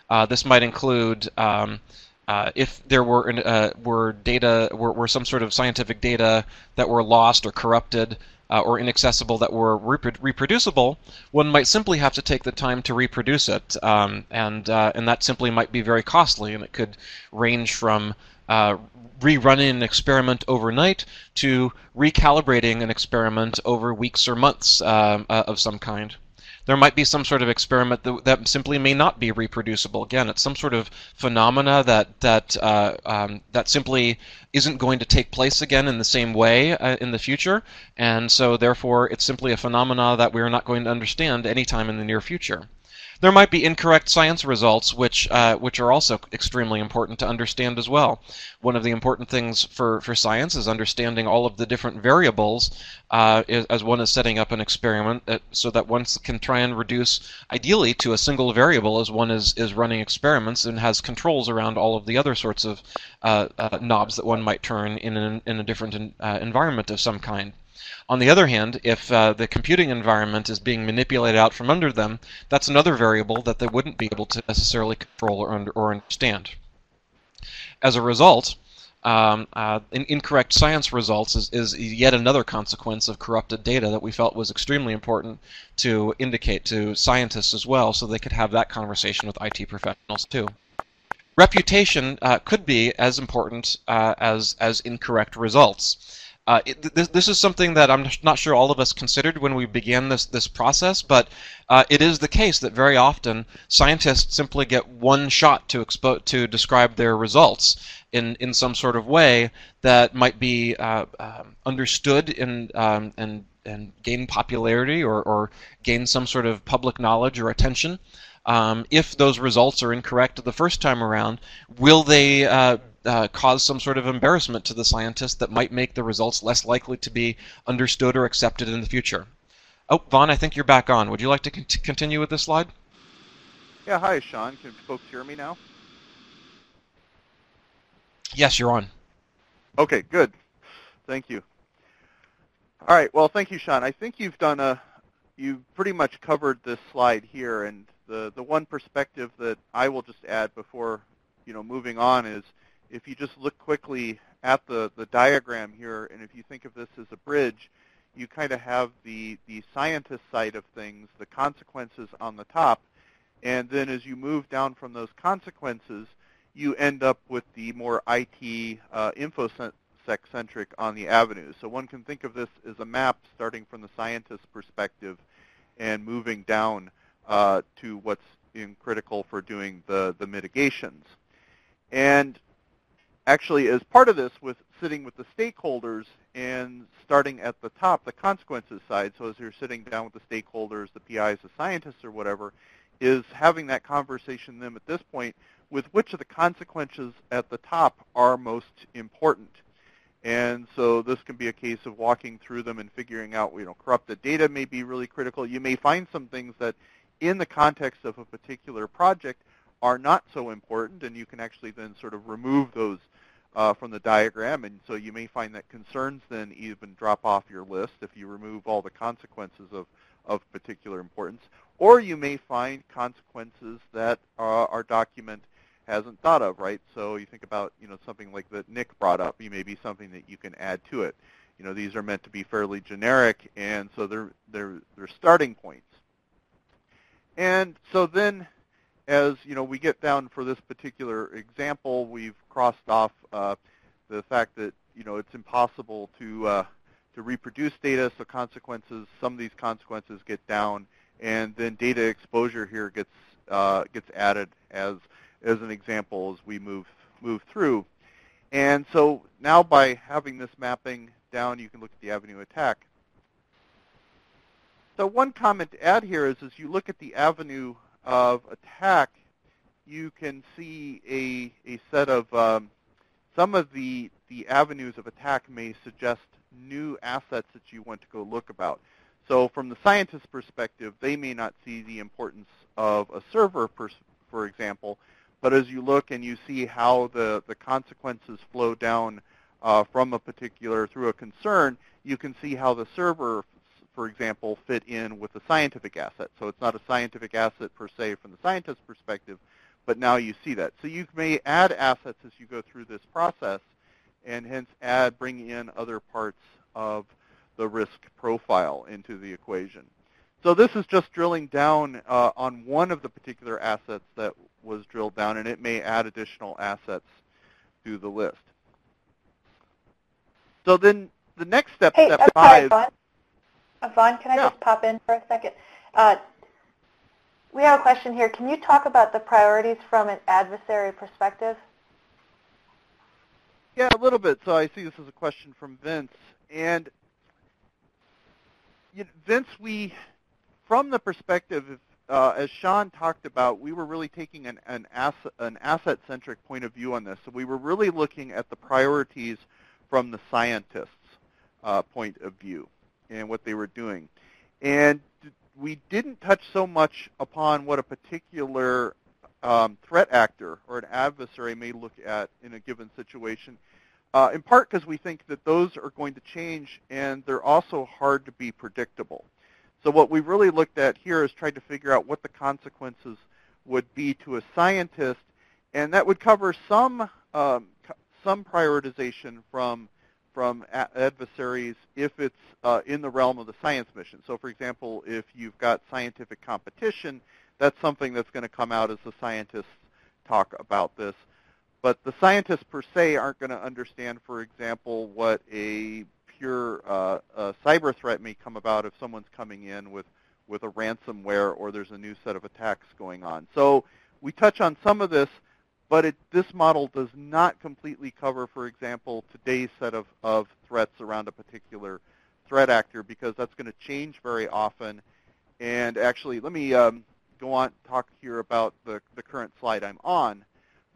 Uh, this might include um, uh, if there were uh, were data were, were some sort of scientific data that were lost or corrupted uh, or inaccessible that were reproducible, one might simply have to take the time to reproduce it, um, and uh, and that simply might be very costly, and it could range from uh, rerunning an experiment overnight to recalibrating an experiment over weeks or months um, uh, of some kind there might be some sort of experiment that, that simply may not be reproducible. Again, it's some sort of phenomena that that uh, um, that simply isn't going to take place again in the same way uh, in the future, and so therefore it's simply a phenomena that we're not going to understand anytime in the near future. There might be incorrect science results, which uh, which are also extremely important to understand as well. One of the important things for, for science is understanding all of the different variables uh, as one is setting up an experiment, uh, so that one can try and reduce, ideally, to a single variable as one is, is running experiments and has controls around all of the other sorts of uh, uh, knobs that one might turn in, an, in a different uh, environment of some kind. On the other hand, if uh, the computing environment is being manipulated out from under them, that's another variable that they wouldn't be able to necessarily control or, under, or understand. As a result, um, uh, incorrect science results is, is yet another consequence of corrupted data that we felt was extremely important to indicate to scientists as well so they could have that conversation with IT professionals too. Reputation uh, could be as important uh, as, as incorrect results. Uh, it, this, this, is something that I'm not sure all of us considered when we began this this process, but uh, it is the case that very often scientists simply get one shot to expo- to describe their results in, in some sort of way that might be uh, um, understood and um, and and gain popularity or, or gain some sort of public knowledge or attention. Um, if those results are incorrect the first time around, will they uh, uh, cause some sort of embarrassment to the scientist that might make the results less likely to be understood or accepted in the future. Oh, Von, I think you're back on. Would you like to con continue with this slide? Yeah, hi, Sean. Can folks hear me now? Yes, you're on. Okay, good. Thank you. All right, well, thank you, Sean. I think you've done a, you've pretty much covered this slide here, and the, the one perspective that I will just add before, you know, moving on is if you just look quickly at the, the diagram here, and if you think of this as a bridge, you kind of have the, the scientist side of things, the consequences on the top, and then as you move down from those consequences, you end up with the more IT uh, infosec-centric on the avenues. So one can think of this as a map starting from the scientist perspective and moving down uh, to what's in critical for doing the, the mitigations. And actually as part of this with sitting with the stakeholders and starting at the top, the consequences side, so as you're sitting down with the stakeholders, the PIs, the scientists or whatever, is having that conversation them at this point with which of the consequences at the top are most important. And so this can be a case of walking through them and figuring out, you know, corrupted data may be really critical. You may find some things that in the context of a particular project are not so important, and you can actually then sort of remove those uh, from the diagram, and so you may find that concerns then even drop off your list if you remove all the consequences of, of particular importance, or you may find consequences that uh, our document hasn't thought of, right? So you think about, you know, something like that Nick brought up, you may be something that you can add to it. You know, these are meant to be fairly generic, and so they're, they're, they're starting points. And so then as you know, we get down for this particular example, we've crossed off uh, the fact that you know it's impossible to uh, to reproduce data. So consequences, some of these consequences get down, and then data exposure here gets uh, gets added as as an example as we move move through. And so now by having this mapping down, you can look at the avenue attack. So one comment to add here is as you look at the avenue of attack, you can see a, a set of um, some of the, the avenues of attack may suggest new assets that you want to go look about. So from the scientist's perspective, they may not see the importance of a server, per, for example, but as you look and you see how the, the consequences flow down uh, from a particular, through a concern, you can see how the server, for example, fit in with the scientific asset. So it's not a scientific asset per se from the scientist's perspective, but now you see that. So you may add assets as you go through this process and hence add, bring in other parts of the risk profile into the equation. So this is just drilling down uh, on one of the particular assets that was drilled down, and it may add additional assets to the list. So then the next step, hey, step five. Sorry, Von. Uh, can I Yeah. just pop in for a second? Uh, we have a question here. Can you talk about the priorities from an adversary perspective? Yeah, a little bit. So I see this is a question from Vince. And you know, Vince, we, from the perspective, uh, as Sean talked about, we were really taking an, an, asset, an asset-centric point of view on this. So we were really looking at the priorities from the scientists' uh, point of view and what they were doing. And we didn't touch so much upon what a particular um, threat actor or an adversary may look at in a given situation, uh, in part because we think that those are going to change and they're also hard to be predictable. So what we've really looked at here is tried to figure out what the consequences would be to a scientist, and that would cover some um, some prioritization from from adversaries if it's uh, in the realm of the science mission. So for example, if you've got scientific competition, that's something that's going to come out as the scientists talk about this. But the scientists per se aren't going to understand, for example, what a pure uh, a cyber threat may come about if someone's coming in with, with a ransomware or there's a new set of attacks going on. So we touch on some of this, but it, this model does not completely cover, for example, today's set of, of threats around a particular threat actor because that's going to change very often. And actually, let me um, go on talk here about the, the current slide I'm on,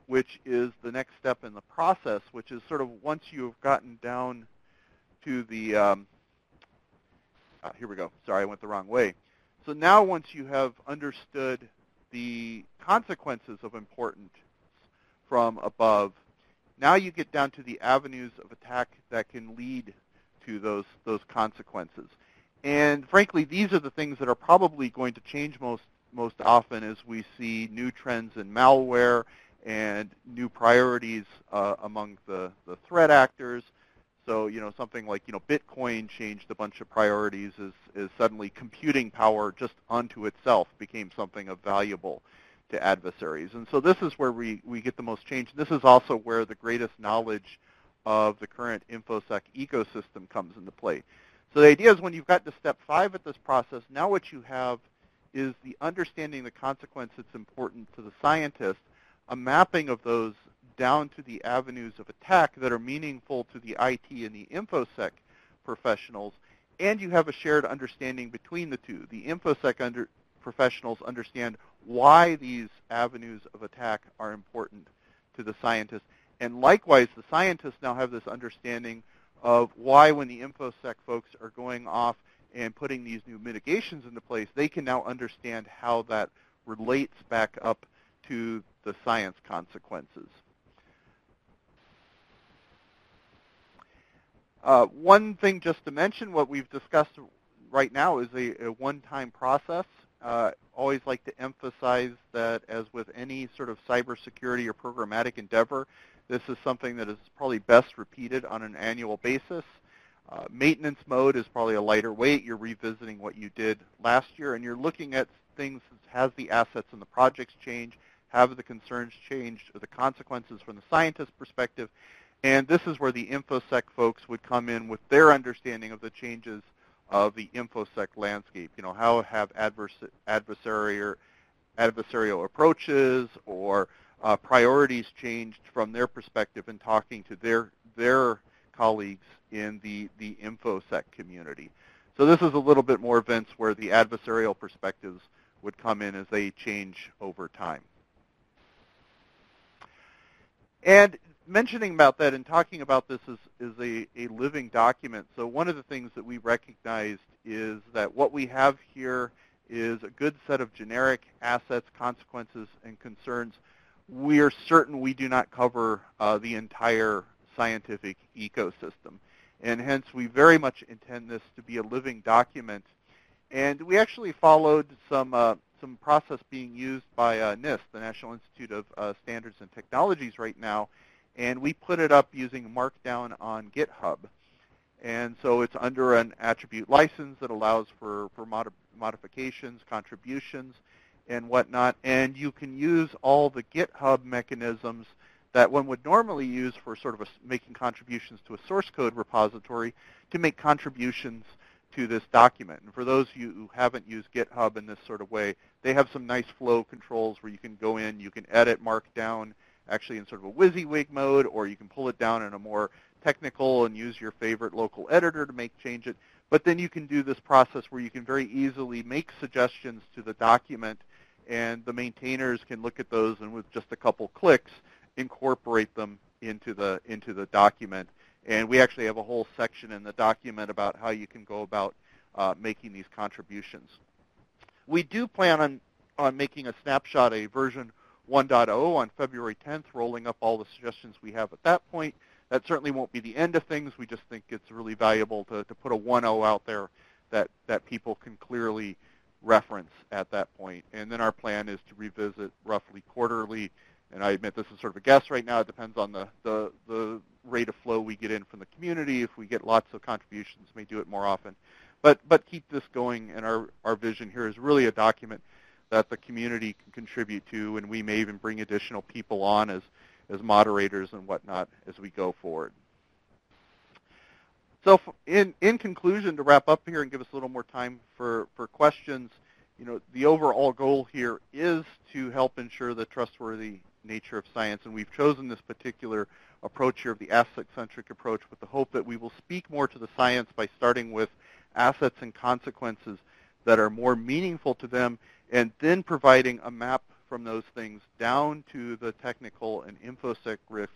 which is the next step in the process, which is sort of once you've gotten down to the, um, uh, here we go. Sorry, I went the wrong way. So now once you have understood the consequences of important from above, now you get down to the avenues of attack that can lead to those, those consequences. And frankly, these are the things that are probably going to change most, most often as we see new trends in malware and new priorities uh, among the, the threat actors. So, you know, something like, you know, Bitcoin changed a bunch of priorities as, as suddenly computing power just unto itself became something of valuable to adversaries. And so this is where we, we get the most change. This is also where the greatest knowledge of the current InfoSec ecosystem comes into play. So the idea is when you've got to step five at this process, now what you have is the understanding the consequence that's important to the scientist, a mapping of those down to the avenues of attack that are meaningful to the IT and the InfoSec professionals, and you have a shared understanding between the two. The InfoSec under professionals understand why these avenues of attack are important to the scientists, and likewise, the scientists now have this understanding of why when the InfoSec folks are going off and putting these new mitigations into place, they can now understand how that relates back up to the science consequences. Uh, one thing just to mention, what we've discussed right now is a, a one-time process. Uh, always like to emphasize that as with any sort of cybersecurity or programmatic endeavor, this is something that is probably best repeated on an annual basis. Uh, maintenance mode is probably a lighter weight. You're revisiting what you did last year, and you're looking at things, has the assets and the projects changed? Have the concerns changed or the consequences from the scientist perspective? And this is where the InfoSec folks would come in with their understanding of the changes of the InfoSec landscape. You know, how have advers- adversary or adversarial approaches or uh, priorities changed from their perspective in talking to their their colleagues in the, the InfoSec community. So this is a little bit more Vince where the adversarial perspectives would come in as they change over time. And mentioning about that and talking about this is, as a, a living document, so one of the things that we recognized is that what we have here is a good set of generic assets, consequences, and concerns. We are certain we do not cover uh, the entire scientific ecosystem. And hence, we very much intend this to be a living document. And we actually followed some, uh, some process being used by uh, NIST, the National Institute of uh, Standards and Technologies right now, and we put it up using Markdown on GitHub. And so it's under an attribute license that allows for, for mod modifications, contributions, and whatnot. And you can use all the GitHub mechanisms that one would normally use for sort of a, making contributions to a source code repository to make contributions to this document. And for those of you who haven't used GitHub in this sort of way, they have some nice flow controls where you can go in, you can edit Markdown actually in sort of a WYSIWYG mode, or you can pull it down in a more technical and use your favorite local editor to make change it. But then you can do this process where you can very easily make suggestions to the document, and the maintainers can look at those and with just a couple clicks incorporate them into the into the document. And we actually have a whole section in the document about how you can go about uh, making these contributions. We do plan on, on making a snapshot, a version 1.0 on February 10th, rolling up all the suggestions we have at that point. That certainly won't be the end of things. We just think it's really valuable to, to put a 1.0 out there that, that people can clearly reference at that point. And then our plan is to revisit roughly quarterly and I admit this is sort of a guess right now. It depends on the, the, the rate of flow we get in from the community. If we get lots of contributions, may do it more often. But, but keep this going, and our, our vision here is really a document that the community can contribute to, and we may even bring additional people on as, as moderators and whatnot as we go forward. So in, in conclusion, to wrap up here and give us a little more time for, for questions, you know, the overall goal here is to help ensure the trustworthy nature of science, and we've chosen this particular approach here of the asset-centric approach with the hope that we will speak more to the science by starting with assets and consequences that are more meaningful to them, and then providing a map from those things down to the technical and infosec risks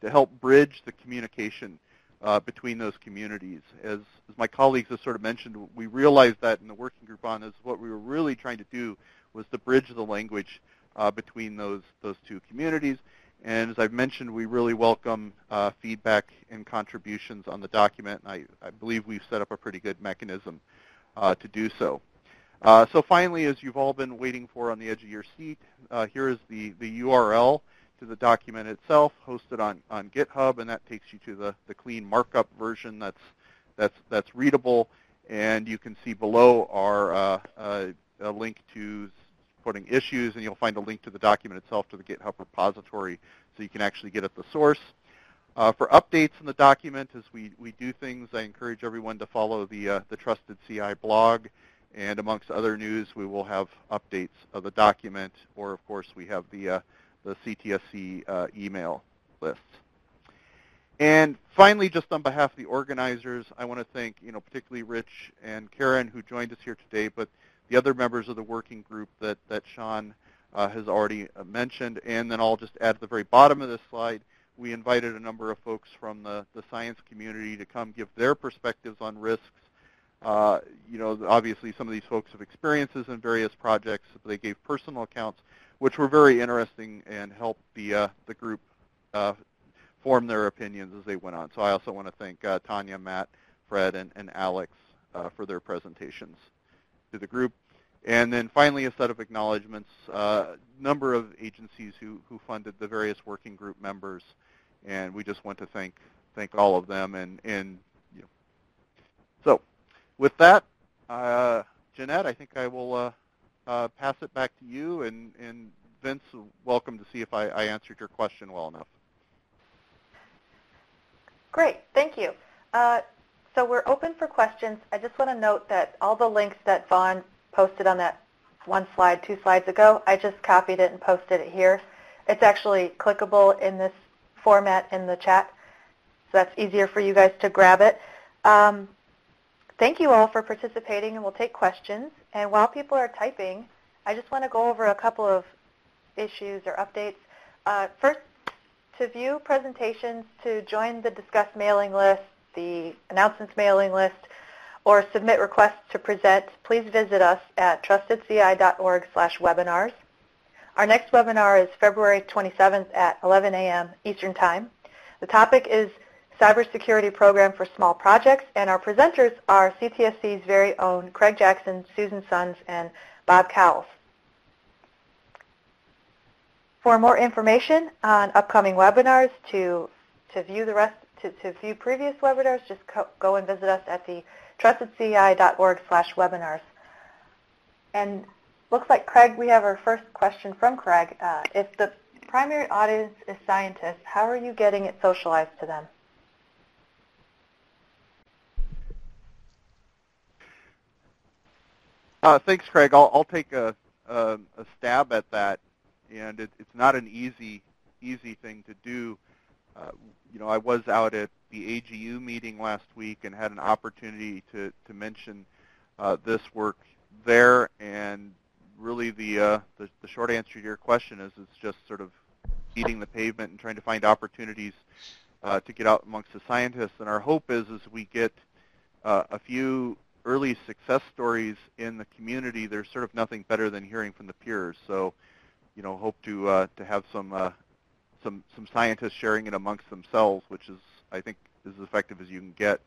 to help bridge the communication uh, between those communities. As, as, my colleagues have sort of mentioned, we realized that in the working group on this, what we were really trying to do was to bridge the language uh, between those, those two communities. And as I've mentioned, we really welcome uh, feedback and contributions on the document. And I, I, believe we've set up a pretty good mechanism uh, to do so. Uh, so finally, as you've all been waiting for on the edge of your seat, uh, here is the, the URL to the document itself hosted on, on GitHub, and that takes you to the, the clean markup version that's, that's, that's readable. And you can see below are uh, a link to putting issues, and you'll find a link to the document itself to the GitHub repository so you can actually get at the source. Uh, for updates in the document as we, we do things, I encourage everyone to follow the, uh, the Trusted CI blog. And amongst other news, we will have updates of the document, or of course we have the, uh, the CTSC uh, email list. And finally, just on behalf of the organizers, I want to thank, you know, particularly Rich and Karen who joined us here today, but the other members of the working group that, that Sean uh, has already uh, mentioned. And then I'll just add at the very bottom of this slide, we invited a number of folks from the, the science community to come give their perspectives on risks. Uh, you know, obviously some of these folks have experiences in various projects. They gave personal accounts, which were very interesting and helped the, uh, the group uh, form their opinions as they went on. So I also want to thank uh, Tanya, Matt, Fred, and, and Alex for their presentations to the group. And then finally, a set of acknowledgments, a uh, number of agencies who, who funded the various working group members. And we just want to thank, thank all of them. And, and you know. So with that, uh, Jeannette, I think I will uh, uh, pass it back to you. And, and Vince, welcome to see if I, I answered your question well enough. Great, thank you. Uh, so we're open for questions. I just want to note that all the links that Von posted on that one slide, two slides ago, I just copied it and posted it here. It's actually clickable in this format in the chat, so that's easier for you guys to grab it. Um, thank you all for participating, and we'll take questions. And while people are typing, I just want to go over a couple of issues or updates. Uh, first, to view presentations, to join the Discuss mailing list, the announcements mailing list, or submit requests to present, please visit us at trustedci.org slash webinars. Our next webinar is February 27th at 11 a.m. Eastern Time. The topic is Cybersecurity Program for Small Projects, and our presenters are CTSC's very own Craig Jackson, Susan Sons, and Bob Cowles. For more information on upcoming webinars, to, to view the rest, to, to view previous webinars, just co go and visit us at the trustedci.org slash webinars. And looks like, Craig, we have our first question from Craig. Uh, if the primary audience is scientists, how are you getting it socialized to them? Uh, thanks, Craig. I'll, I'll take a, a, a, stab at that, and it, it's not an easy easy thing to do. Uh, you know, I was out at the AGU meeting last week and had an opportunity to, to mention uh, this work there. And really the, uh, the, the short answer to your question is it's just sort of beating the pavement and trying to find opportunities uh, to get out amongst the scientists. And our hope is as we get uh, a few early success stories in the community, there's sort of nothing better than hearing from the peers. So, you know, hope to uh, to have some uh, some some scientists sharing it amongst themselves, which is I think is as effective as you can get,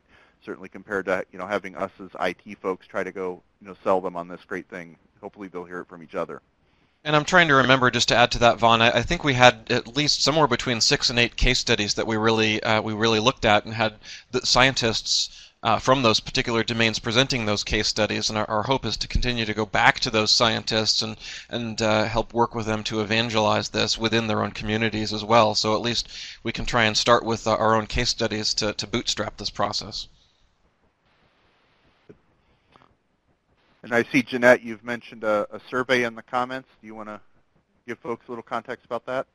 certainly compared to you know having us as IT folks try to go you know sell them on this great thing. Hopefully they'll hear it from each other. And I'm trying to remember, just to add to that, Von. I, think we had at least somewhere between six and eight case studies that we really uh, we really looked at and had the scientists uh, from those particular domains presenting those case studies. And our, our, hope is to continue to go back to those scientists and, and uh, help work with them to evangelize this within their own communities as well. So at least we can try and start with uh, our own case studies to, to bootstrap this process. And I see, Jeannette, you've mentioned a, a survey in the comments. Do you want to give folks a little context about that?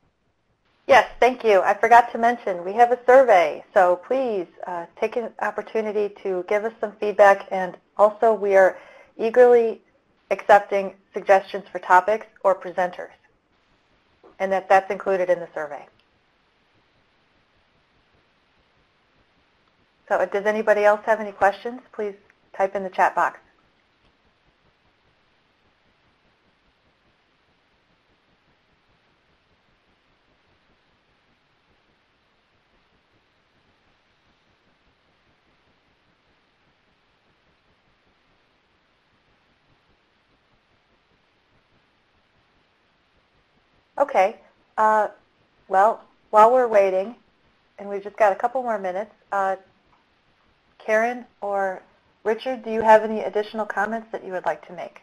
Yes, thank you. I forgot to mention we have a survey, so please uh, take an opportunity to give us some feedback, and also we are eagerly accepting suggestions for topics or presenters, and that that's included in the survey. So does anybody else have any questions? Please type in the chat box. Okay. Uh, well, while we're waiting, and we've just got a couple more minutes, uh, Karen or Richard, do you have any additional comments that you would like to make?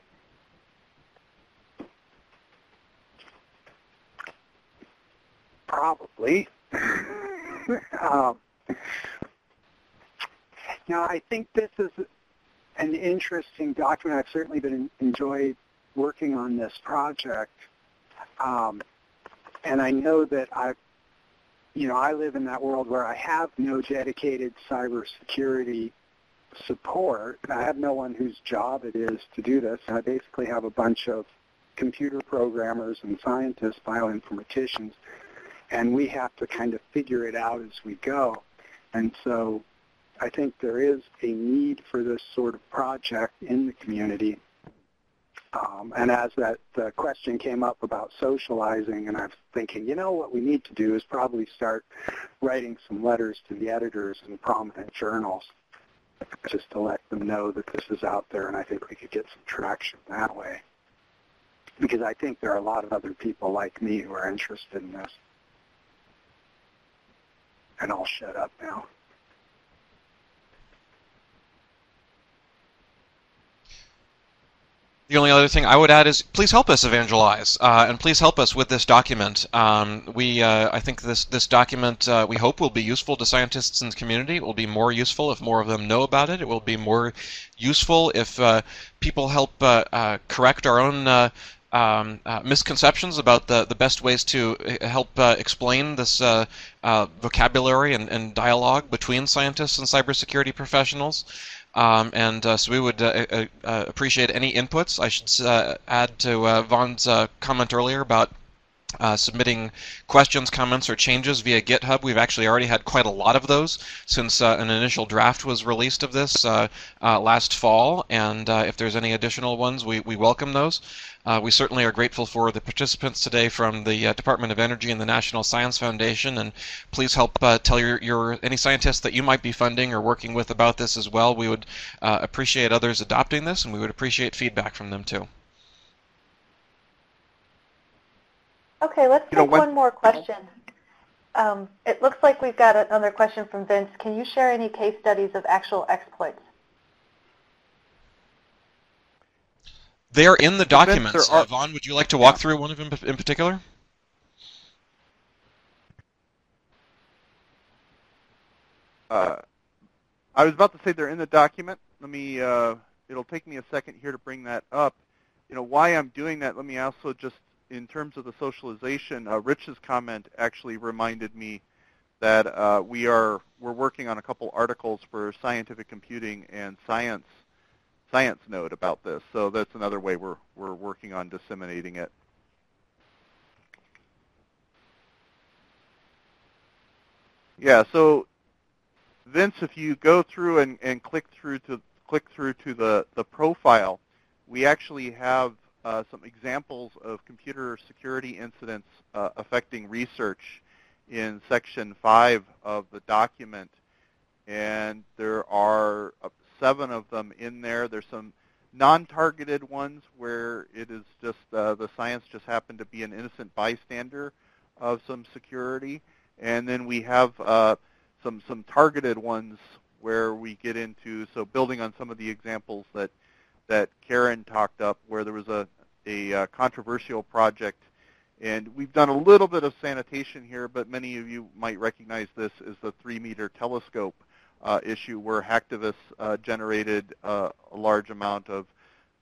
Probably. um, now, I think this is an interesting document. I've certainly been enjoyed working on this project. Um, and I know that I, you know, I live in that world where I have no dedicated cybersecurity support. I have no one whose job it is to do this. I basically have a bunch of computer programmers and scientists, bioinformaticians, and we have to kind of figure it out as we go. And so I think there is a need for this sort of project in the community. Um, and as that uh, question came up about socializing, and I'm thinking, you know, what we need to do is probably start writing some letters to the editors in prominent journals just to let them know that this is out there, and I think we could get some traction that way. Because I think there are a lot of other people like me who are interested in this. And I'll shut up now. The only other thing I would add is please help us evangelize uh, and please help us with this document. Um, we, uh, I think this this document uh, we hope will be useful to scientists in the community. It will be more useful if more of them know about it. It will be more useful if uh, people help uh, uh, correct our own um, uh, misconceptions about the, the best ways to help uh, explain this uh, vocabulary and, and, dialogue between scientists and cybersecurity professionals. Um, and uh, so we would uh, uh, uh, appreciate any inputs. I should add to Von's comment earlier about uh, submitting questions, comments, or changes via GitHub. We've actually already had quite a lot of those since uh, an initial draft was released of this uh, uh last fall, and uh, if there's any additional ones, we, we welcome those. Uh, we certainly are grateful for the participants today from the Department of Energy and the National Science Foundation, and please help tell your, your any scientists that you might be funding or working with about this as well. We would appreciate others adopting this, and we would appreciate feedback from them too. Okay, let's take know, one more question. Um, it looks like we've got another question from Vince. Can you share any case studies of actual exploits? They are in the documents. Are, uh, Von, would you like to walk yeah. through one of them in particular? Uh, I was about to say they're in the document. Let me. Uh, it'll take me a second here to bring that up. You know why I'm doing that. Let me also just in terms of the socialization, uh, Rich's comment actually reminded me that uh, we are we're working on a couple articles for scientific computing and science science node about this. So that's another way we're we're working on disseminating it. Yeah, so Vince, if you go through and, and click through to click through to the, the profile, we actually have uh, some examples of computer security incidents uh, affecting research in section 5 of the document. And there are uh, seven of them in there. There's some non-targeted ones where it is just uh, the science just happened to be an innocent bystander of some security. And then we have uh, some, some targeted ones where we get into, so building on some of the examples that that Karen talked up where there was a, a uh, controversial project. And we've done a little bit of sanitation here, but many of you might recognize this as the three-meter telescope uh, issue where hacktivists uh, generated uh, a large amount of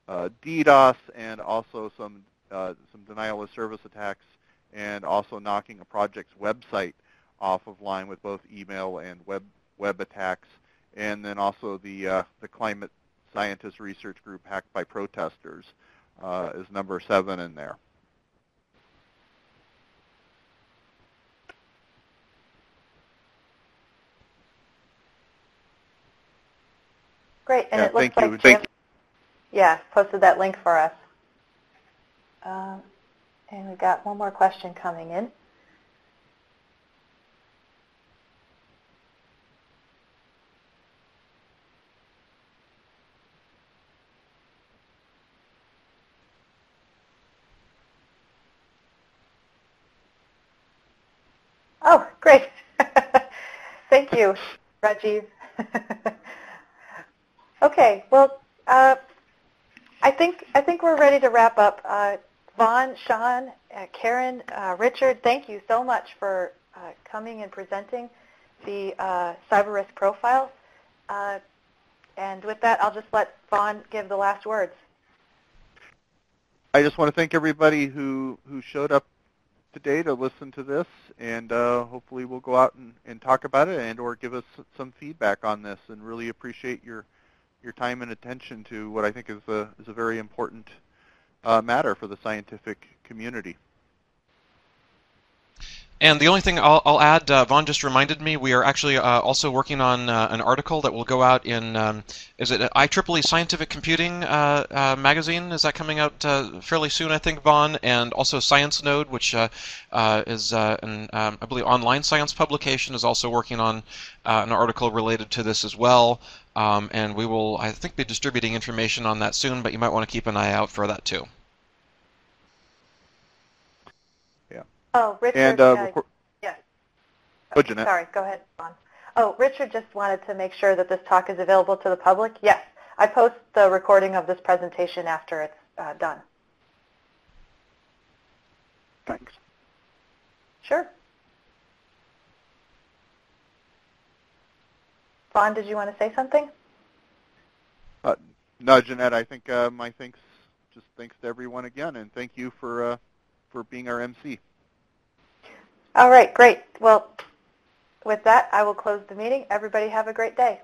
uh, DDoS and also some, uh, some denial of service attacks and also knocking a project's website off of line with both email and web, web attacks. And then also the, the climate scientist research group hacked by protesters uh, is number seven in there. Great, and yeah, it looks thank like you. Thank yeah, posted that link for us. Um, and we got one more question coming in. Oh, great. Thank you, Rajiv. okay, well, uh, I think I think we're ready to wrap up. Uh, Von, Sean, uh, Karen, uh, Richard, thank you so much for uh, coming and presenting the uh, cyber risk profile. and with that, I'll just let Von give the last words. I just want to thank everybody who, who showed up today to listen to this, and uh, hopefully we'll go out and, and talk about it and or give us some feedback on this. And really appreciate your your time and attention to what I think is a is a very important uh, matter for the scientific community. And the only thing I'll, I'll add, uh, Von just reminded me, we are actually uh, also working on uh, an article that will go out in, um, is it IEEE Scientific Computing uh, uh, magazine? Is that coming out uh, fairly soon, I think, Von? And also Science Node, which is an, um, I believe, online science publication, is also working on an article related to this as well. Um, and we will, I think, be distributing information on that soon, but you might want to keep an eye out for that too. Oh, Richard. And, uh, uh, yes. Oh, Jeannette. Sorry, go ahead, Von. Oh, Richard just wanted to make sure that this talk is available to the public. Yes, I post the recording of this presentation after it's uh, done. Thanks. Sure. Von, did you want to say something? Uh, no, Jeannette, I think uh, my thanks just thanks to everyone again, and thank you for uh, for being our MC. All right, great. Well, with that, I will close the meeting. Everybody have a great day.